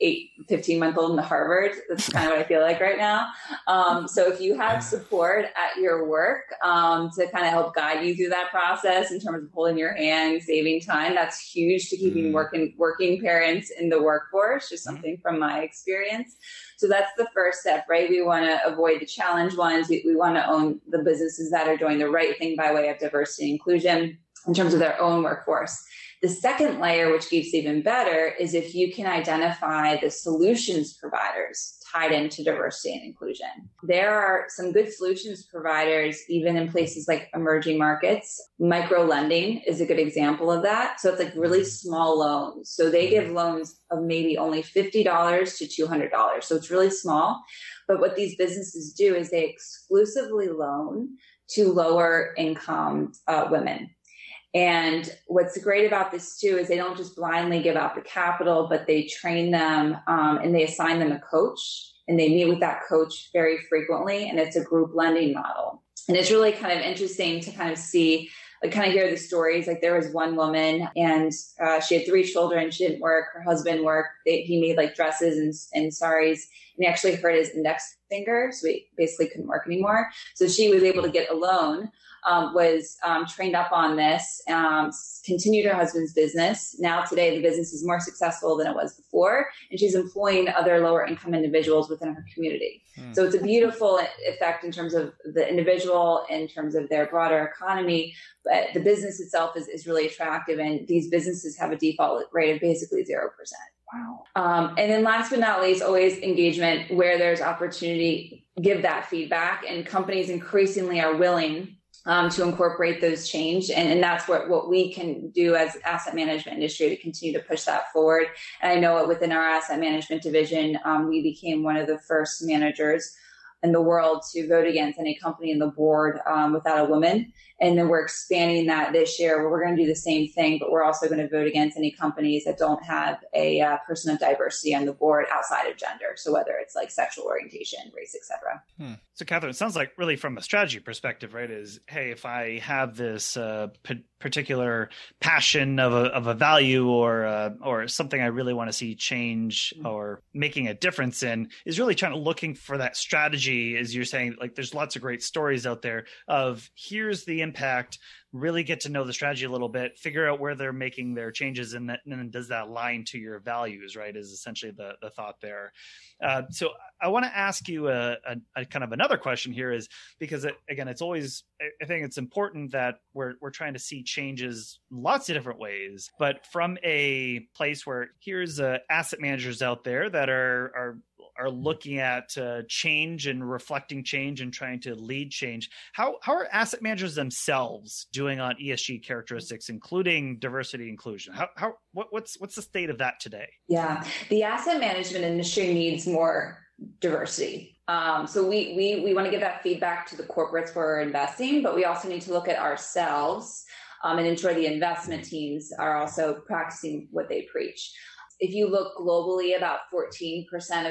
Speaker 2: eight, 15 month old in Harvard. That's kind of what I feel like right now. Um, so if you have support at your work um, to kind of help guide you through that process in terms of holding your hand, saving time, that's huge to keeping mm. working working parents in the workforce. Just mm-hmm. something from my experience. So that's the first step, right? We want to avoid the challenge ones. We, we want to own the businesses that are doing the right thing by way of diversity and inclusion in terms of their own workforce. The second layer, which gets even better, is if you can identify the solutions providers tied into diversity and inclusion. There are some good solutions providers, even in places like emerging markets. Micro lending is a good example of that. So it's like really small loans. So they give loans of maybe only $50 to $200. So it's really small. But what these businesses do is they exclusively loan to lower income uh, women. And what's great about this too is they don't just blindly give out the capital, but they train them um, and they assign them a coach and they meet with that coach very frequently. And it's a group lending model. And it's really kind of interesting to kind of see, like, kind of hear the stories. Like, there was one woman and uh, she had three children. She didn't work. Her husband worked. They, he made like dresses and, and saris. And he actually hurt his index finger. So he basically couldn't work anymore. So she was able to get a loan um, was um, trained up on this, um, continued her husband's business. Now, today, the business is more successful than it was before, and she's employing other lower income individuals within her community. Mm. So, it's a beautiful effect in terms of the individual, in terms of their broader economy. But the business itself is, is really attractive, and these businesses have a default rate of basically 0%. Wow. Um, and then last but not least, always engagement where there's opportunity, give that feedback. And companies increasingly are willing um, to incorporate those change. And, and that's what, what we can do as asset management industry to continue to push that forward. And I know it within our asset management division, um, we became one of the first managers in the world to vote against any company in the board um, without a woman. And then we're expanding that this year where we're going to do the same thing, but we're also going to vote against any companies that don't have a uh, person of diversity on the board outside of gender. So whether it's like sexual orientation, race, etc.
Speaker 1: Hmm. So Katherine, it sounds like really from a strategy perspective, right? Is hey, if I have this uh, p- particular passion of a of a value or uh, or something I really want to see change mm-hmm. or making a difference in, is really trying to looking for that strategy. As you're saying, like there's lots of great stories out there of here's the impact really get to know the strategy a little bit figure out where they're making their changes and, and then does that align to your values right is essentially the, the thought there. Uh, so i want to ask you a, a, a, kind of another question here is because it, again it's always i think it's important that we're, we're trying to see changes lots of different ways but from a place where here's uh, asset managers out there that are are are looking at uh, change and reflecting change and trying to lead change. How how are asset managers themselves doing on ESG characteristics, including diversity inclusion? How how what, what's what's the state of that today?
Speaker 2: Yeah, the asset management industry needs more diversity. Um, so we we we want to give that feedback to the corporates where we're investing, but we also need to look at ourselves um, and ensure the investment teams are also practicing what they preach if you look globally, about 14%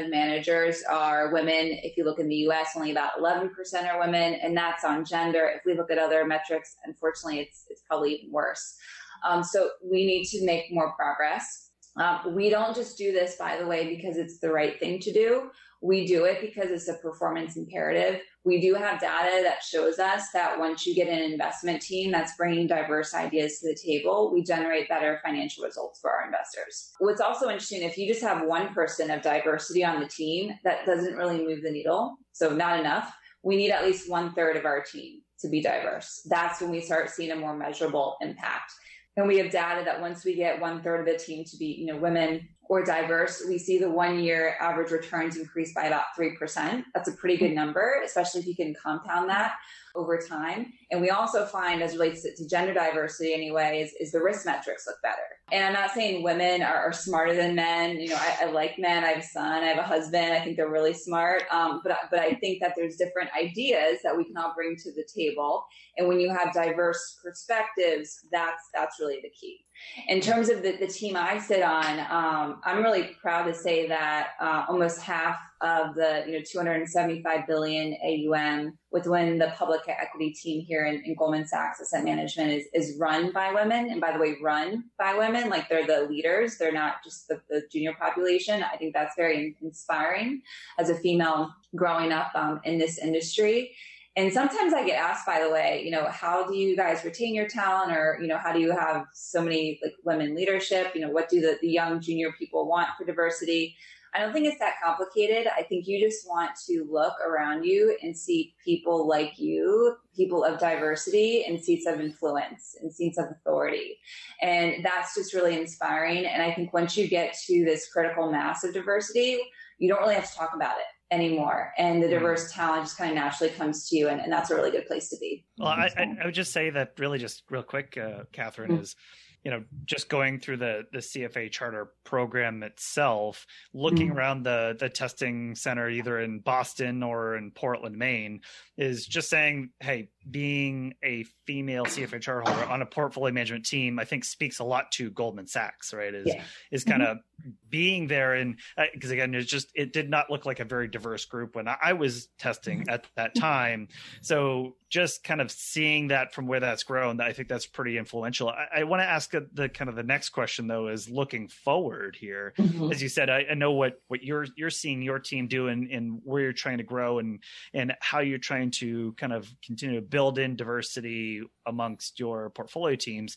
Speaker 2: of managers are women. If you look in the US, only about 11% are women, and that's on gender. If we look at other metrics, unfortunately, it's, it's probably even worse. Um, so we need to make more progress. Um, we don't just do this, by the way, because it's the right thing to do. We do it because it's a performance imperative. We do have data that shows us that once you get an investment team that's bringing diverse ideas to the table, we generate better financial results for our investors. What's also interesting, if you just have one person of diversity on the team, that doesn't really move the needle. So, not enough. We need at least one third of our team to be diverse. That's when we start seeing a more measurable impact. And we have data that once we get one third of the team to be, you know, women or diverse, we see the one year average returns increase by about 3%. That's a pretty good number, especially if you can compound that over time. And we also find, as relates to, gender diversity anyway, is, is, the risk metrics look better. And I'm not saying women are, are smarter than men. You know, I, I, like men. I have a son. I have a husband. I think they're really smart. Um, but but I think that there's different ideas that we can all bring to the table. And when you have diverse perspectives, that's that's really the key. In terms of the, the team I sit on, um, I'm really proud to say that uh, almost half of the you know 275 billion AUM within the public equity team here in, in, Goldman Sachs Asset Management is, is run by women. And by the way, run by women, like they're the leaders. They're not just the, the junior population. I think that's very inspiring as a female growing up um, in this industry. And sometimes I get asked, by the way, you know, how do you guys retain your talent or, you know, how do you have so many like women leadership? You know, what do the, the young junior people want for diversity? I don't think it's that complicated. I think you just want to look around you and see people like you, people of diversity and seats of influence and seats of authority. And that's just really inspiring. And I think once you get to this critical mass of diversity, you don't really have to talk about it anymore and the diverse talent just kind of naturally comes to you and, and that's a really good place to be
Speaker 1: well I, I, would just say that really just real quick uh, katherine mm-hmm. is you know just going through the the cfa charter program itself looking mm-hmm. around the the testing center either in boston or in portland maine is just saying hey being a female cfa charter holder on a portfolio management team i think speaks a lot to goldman sachs right is yeah. is kind of mm-hmm. being there and because uh, again it's just it did not look like a very diverse group when i was testing mm-hmm. at that time so just kind of seeing that from where that's grown, I think that's pretty influential. I, I want to ask the kind of the next question though is looking forward here. Mm-hmm. As you said, I, I, know what what you're you're seeing your team do and, and where you're trying to grow and and how you're trying to kind of continue to build in diversity amongst your portfolio teams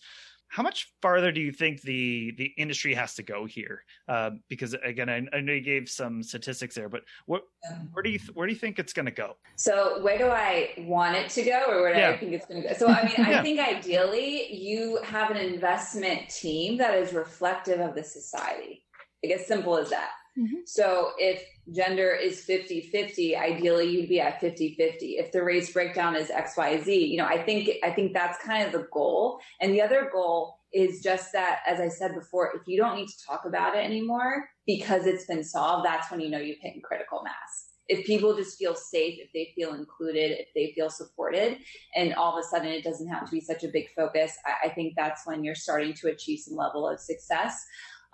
Speaker 1: how much farther do you think the the industry has to go here? Uh, because again, I, I, know you gave some statistics there, but what where do you where do you think it's going to go?
Speaker 2: So where do I want it to go, or where do yeah. I think it's going to go? So I mean, yeah. I think ideally you have an investment team that is reflective of the society. Like as simple as that. Mm-hmm. So if gender is 50 50, ideally you'd be at 50 50. If the race breakdown is XYZ, you know, I think, I think that's kind of the goal. And the other goal is just that, as I said before, if you don't need to talk about it anymore because it's been solved, that's when you know you've hit critical mass if people just feel safe, if they feel included, if they feel supported, and all of a sudden it doesn't have to be such a big focus, I, I think that's when you're starting to achieve some level of success.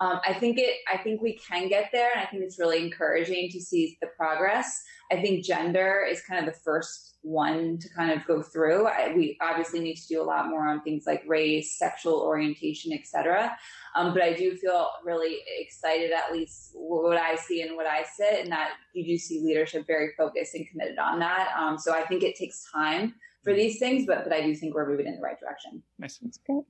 Speaker 2: Um, I think it. I think we can get there, and I think it's really encouraging to see the progress. I think gender is kind of the first one to kind of go through. I, we obviously need to do a lot more on things like race, sexual orientation, etc. Um, but I do feel really excited, at least what I see and what I sit, and that you do see leadership very focused and committed on that. Um, so I think it takes time for mm-hmm. these things, but but I do think we're moving in the right direction.
Speaker 1: Nice.
Speaker 3: That's great.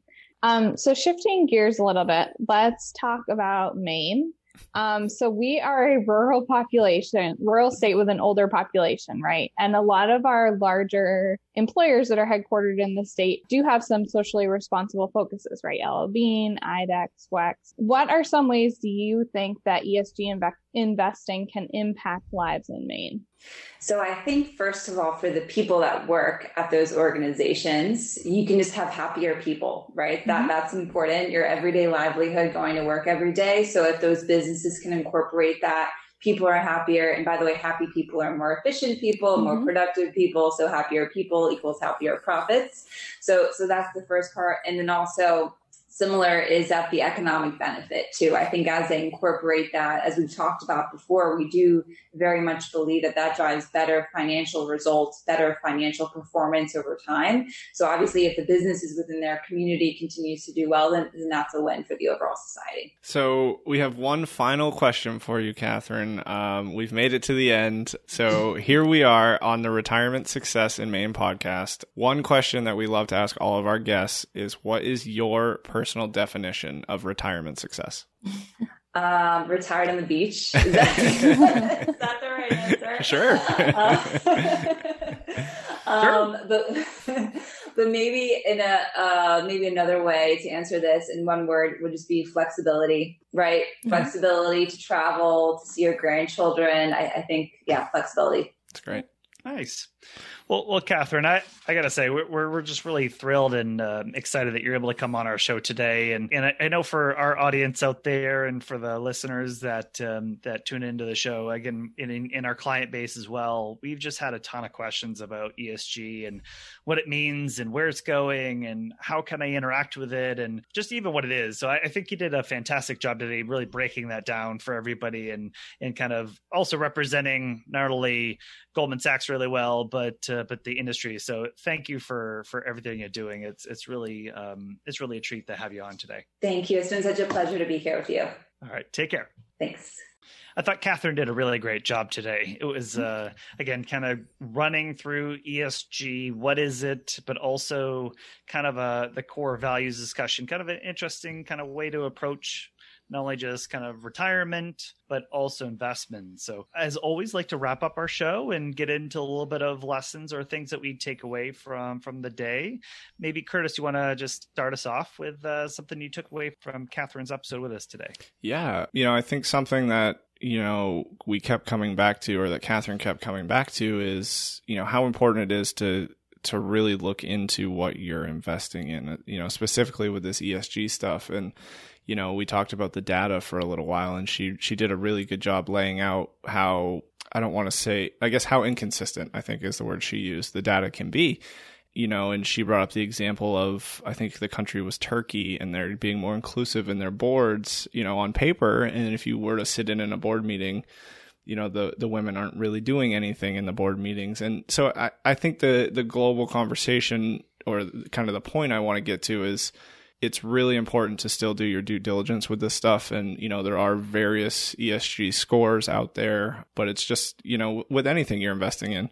Speaker 3: Um, so shifting gears a little bit, let's talk about Maine. Um, so we are a rural population, rural state with an older population, right? And a lot of our larger employers that are headquartered in the state do have some socially responsible focuses, right? L.L. Bean, IDEXX, WEX. What are some ways do you think that ESG inve- investing can impact lives in Maine?
Speaker 2: So I think first of all, for the people that work at those organizations, you can just have happier people, right? Mm-hmm. That that's important. Your everyday livelihood, going to work every day. So if those businesses can incorporate that people are happier. And by the way, happy people are more efficient people, mm-hmm. more productive people. So happier people equals happier profits. So, so that's the first part. And then also similar is that the economic benefit too. I think as they incorporate that, as we've talked about before, we do very much believe that that drives better financial results, better financial performance over time. So obviously, if the businesses within their community continues to do well, then, then that's a win for the overall society.
Speaker 4: So we have one final question for you, Katherine. Um, we've made it to the end. So here we are on the Retirement Success in Maine podcast. One question that we love to ask all of our guests is what is your personal personal definition of retirement success?
Speaker 2: Um, retired on the beach. Is that, is that the right answer?
Speaker 4: Sure.
Speaker 2: Uh, um, but, but maybe in a uh, maybe another way to answer this in one word would just be flexibility, right? Mm-hmm. Flexibility to travel, to see your grandchildren. I, I think, yeah, flexibility.
Speaker 4: That's great.
Speaker 1: Nice. Well, well, Katherine, I, I gotta say we're we're just really thrilled and uh, excited that you're able to come on our show today, and and I, I, know for our audience out there and for the listeners that um, that tune into the show again in in our client base as well, we've just had a ton of questions about ESG and what it means and where it's going and how can I interact with it and just even what it is. So I, I think you did a fantastic job today, really breaking that down for everybody and and kind of also representing not only Goldman Sachs really well, but uh, but the industry. So thank you for for everything you're doing. It's it's really um, it's really a treat to have you on today.
Speaker 2: Thank you. It's been such a pleasure to be here with you.
Speaker 1: All right, take care.
Speaker 2: Thanks.
Speaker 1: I thought Katherine did a really great job today. It was uh, again kind of running through ESG. What is it? But also kind of a the core values discussion. Kind of an interesting kind of way to approach not only just kind of retirement, but also investment. So, as always, like to wrap up our show and get into a little bit of lessons or things that we take away from from the day. Maybe Curtis, you want to just start us off with uh, something you took away from Katherine's episode with us today?
Speaker 4: Yeah, you know, I think something that you know we kept coming back to, or that Katherine kept coming back to, is you know how important it is to to really look into what you're investing in you know specifically with this ESG stuff and you know, we talked about the data for a little while and she she did a really good job laying out how I don't want to say I guess how inconsistent I think is the word she used the data can be. You know, and she brought up the example of I think the country was Turkey and they're being more inclusive in their boards, you know, on paper. And if you were to sit in in a board meeting, you know the the women aren't really doing anything in the board meetings and so i i think the the global conversation or kind of the point i want to get to is it's really important to still do your due diligence with this stuff. And, you know, there are various ESG scores out there, but it's just, you know, with anything you're investing in,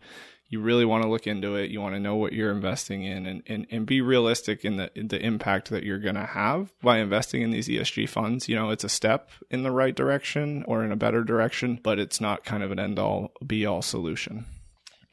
Speaker 4: you really want to look into it. You want to know what you're investing in and, and, and be realistic in the, in the impact that you're going to have by investing in these ESG funds. You know, it's a step in the right direction or in a better direction, but it's not kind of an end all be all solution.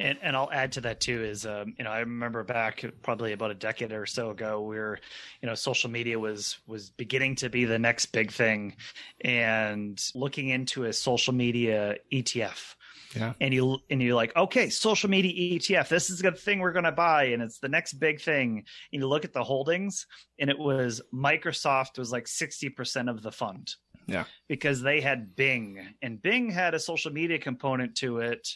Speaker 1: And, and I'll add to that too is um, you know I remember back probably about a decade or so ago where you know social media was was beginning to be the next big thing, and looking into a social media ETF.
Speaker 4: Yeah.
Speaker 1: And you and you're like, okay, social media ETF, this is the thing we're gonna buy, and it's the next big thing. And you look at the holdings, and it was Microsoft was like 60% of the fund.
Speaker 4: Yeah.
Speaker 1: Because they had Bing, and Bing had a social media component to it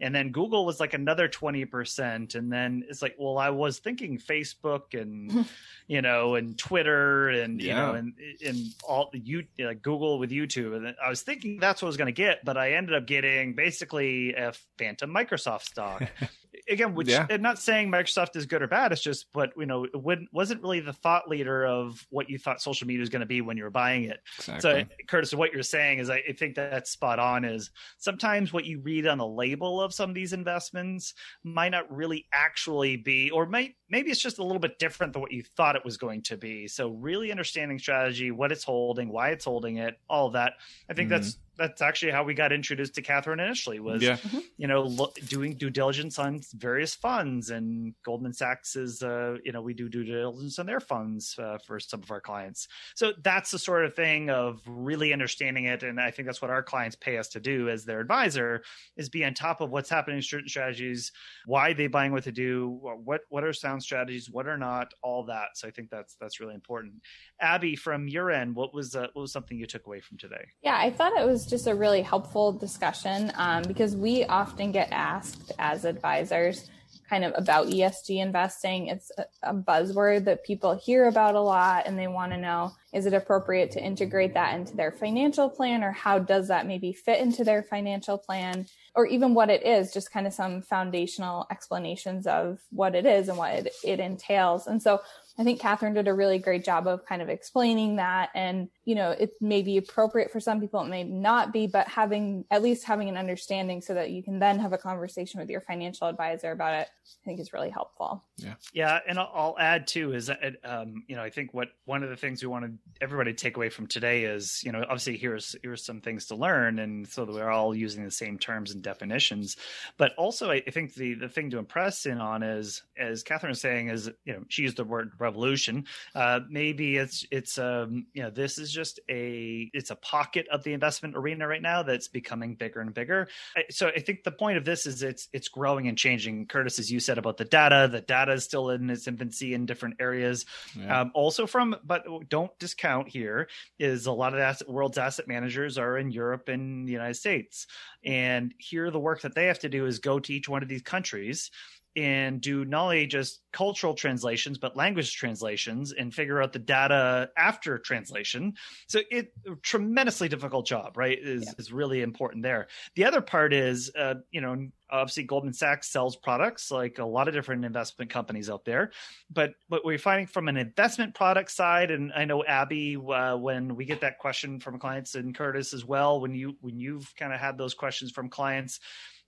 Speaker 1: and then google was like another 20% and then it's like well i was thinking facebook and you know and twitter and you know and and all you like google with youtube. And i was thinking that's what i was going to get but i ended up getting basically a phantom microsoft stock again which yeah. i'm not saying microsoft is good or bad it's just but you know it wouldn't wasn't really the thought leader of what you thought social media was going to be when you were buying it exactly. so curtis what you're saying is I, I think that that's spot on is sometimes what you read on the label of some of these investments might not really actually be, or might maybe it's just a little bit different than what you thought it was going to be. So really understanding strategy, what it's holding, why it's holding it, all that. I think mm-hmm. that's that's actually how we got introduced to Katherine initially was yeah. Mm-hmm. you know lo- doing due diligence on various funds and Goldman Sachs is uh, you know we do due diligence on their funds uh, for some of our clients so that's the sort of thing of really understanding it and I think that's what our clients pay us to do as their advisor is be on top of what's happening in certain strategies why they buying what to do what what are sound strategies what are not all that so I think that's that's really important Abby from your end what was uh, what was something you took away from today
Speaker 3: yeah I thought it was just a really helpful discussion um, because we often get asked as advisors kind of about ESG investing. It's a, a buzzword that people hear about a lot and they want to know is it appropriate to integrate that into their financial plan or how does that maybe fit into their financial plan? or even what it is, just kind of some foundational explanations of what it is and what it, it entails. And so I think Katherine did a really great job of kind of explaining that. And, you know, it may be appropriate for some people, it may not be, but having at least having an understanding so that you can then have a conversation with your financial advisor about it, I think is really helpful.
Speaker 1: Yeah. Yeah. And I'll, add too is that, um, you know, I think what one of the things we wanted everybody to take away from today is, you know, obviously here's, here's some things to learn. And so that we're all using the same terms and definitions. But also, I, I think the, the thing to impress in on is, as Katherine was saying, is, you know, she used the word revolution. Uh, maybe it's it's um, you know this is just a it's a pocket of the investment arena right now that's becoming bigger and bigger. So I think the point of this is it's it's growing and changing. Curtis, as you said about the data, the data is still in its infancy in different areas. Yeah. Um, also from, but don't discount here is a lot of the asset, world's asset managers are in Europe and the United States, and here the work that they have to do is go to each one of these countries and do not only just cultural translations but language translations and figure out the data after translation so it a tremendously difficult job right is, yeah. is really important there the other part is uh, you know obviously goldman sachs sells products like a lot of different investment companies out there. But what we're finding from an investment product side and i know abby uh, when we get that question from clients and curtis as well when you when you've kind of had those questions from clients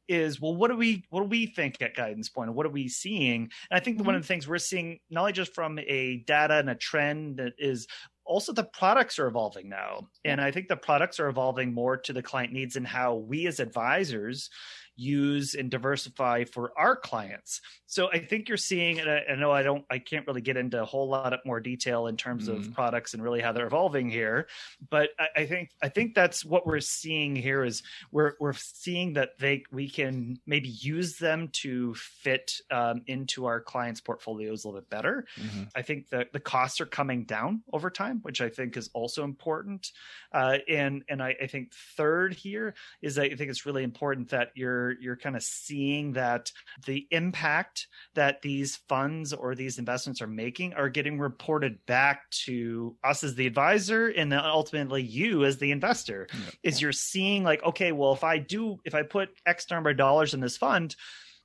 Speaker 1: is well what do we what do we think at guidance point? What are we seeing? And i think mm-hmm. one of the things we're seeing not only just from a data and a trend that is also the products are evolving now. And i think the products are evolving more to the client needs and how we as advisors use and diversify for our clients. So I think you're seeing, and I, I know I don't, I can't really get into a whole lot of more detail in terms mm. of products and really how they're evolving here, but I, I, think I think that's what we're seeing here is we're we're seeing that they we can maybe use them to fit um, into our clients' portfolios a little bit better. Mm-hmm. I think that the costs are coming down over time, which I think is also important. Uh, and and I, I think third here is I think it's really important that you're you're you're kind of seeing that the impact that these funds or these investments are making are getting reported back to us as the advisor and then ultimately you as the investor yeah. is you're seeing like okay well if i do if i put x number of dollars in this fund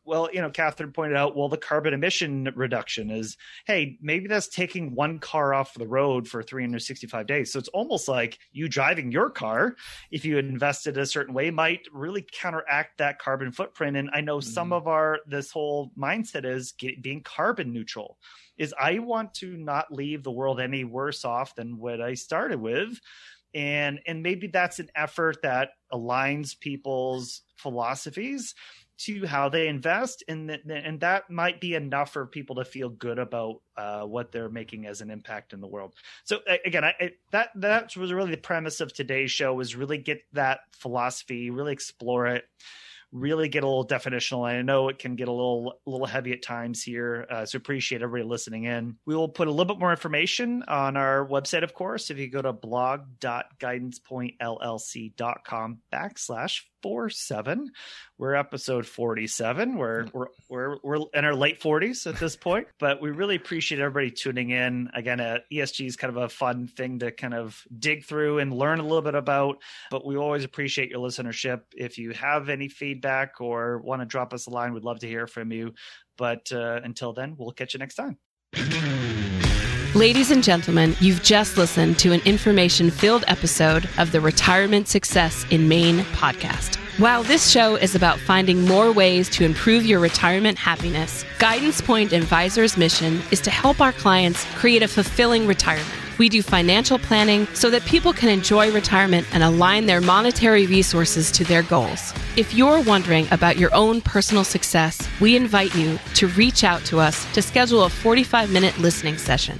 Speaker 1: well, you know, Katherine pointed out, well, the carbon emission reduction is, hey, maybe that's taking one car off the road for 365 days. So it's almost like you driving your car, if you invested a certain way, might really counteract that carbon footprint. And I know mm-hmm. some of our, this whole mindset is get, being carbon neutral is I want to not leave the world any worse off than what I started with and and maybe that's an effort that aligns people's philosophies to how they invest, and th- and that might be enough for people to feel good about uh, what they're making as an impact in the world. So again, I, I, that that was really the premise of today's show was really get that philosophy, really explore it really get a little definitional. I know it can get a little little heavy at times here, uh, so appreciate everybody listening in. We will put a little bit more information on our website, of course. If you go to blog.guidancepointllc.com backslash four seven. We're episode forty seven. We're we're we're we're in our late forties at this point, but we really appreciate everybody tuning in. Again, uh, ESG is kind of a fun thing to kind of dig through and learn a little bit about. But we always appreciate your listenership. If you have any feedback or want to drop us a line, we'd love to hear from you. But uh, until then, we'll catch you next time.
Speaker 5: Ladies and gentlemen, you've just listened to an information filled episode of the Retirement Success in Maine podcast. While this show is about finding more ways to improve your retirement happiness, Guidance Point Advisors' mission is to help our clients create a fulfilling retirement. We do financial planning so that people can enjoy retirement and align their monetary resources to their goals. If you're wondering about your own personal success, we invite you to reach out to us to schedule a 45 minute listening session.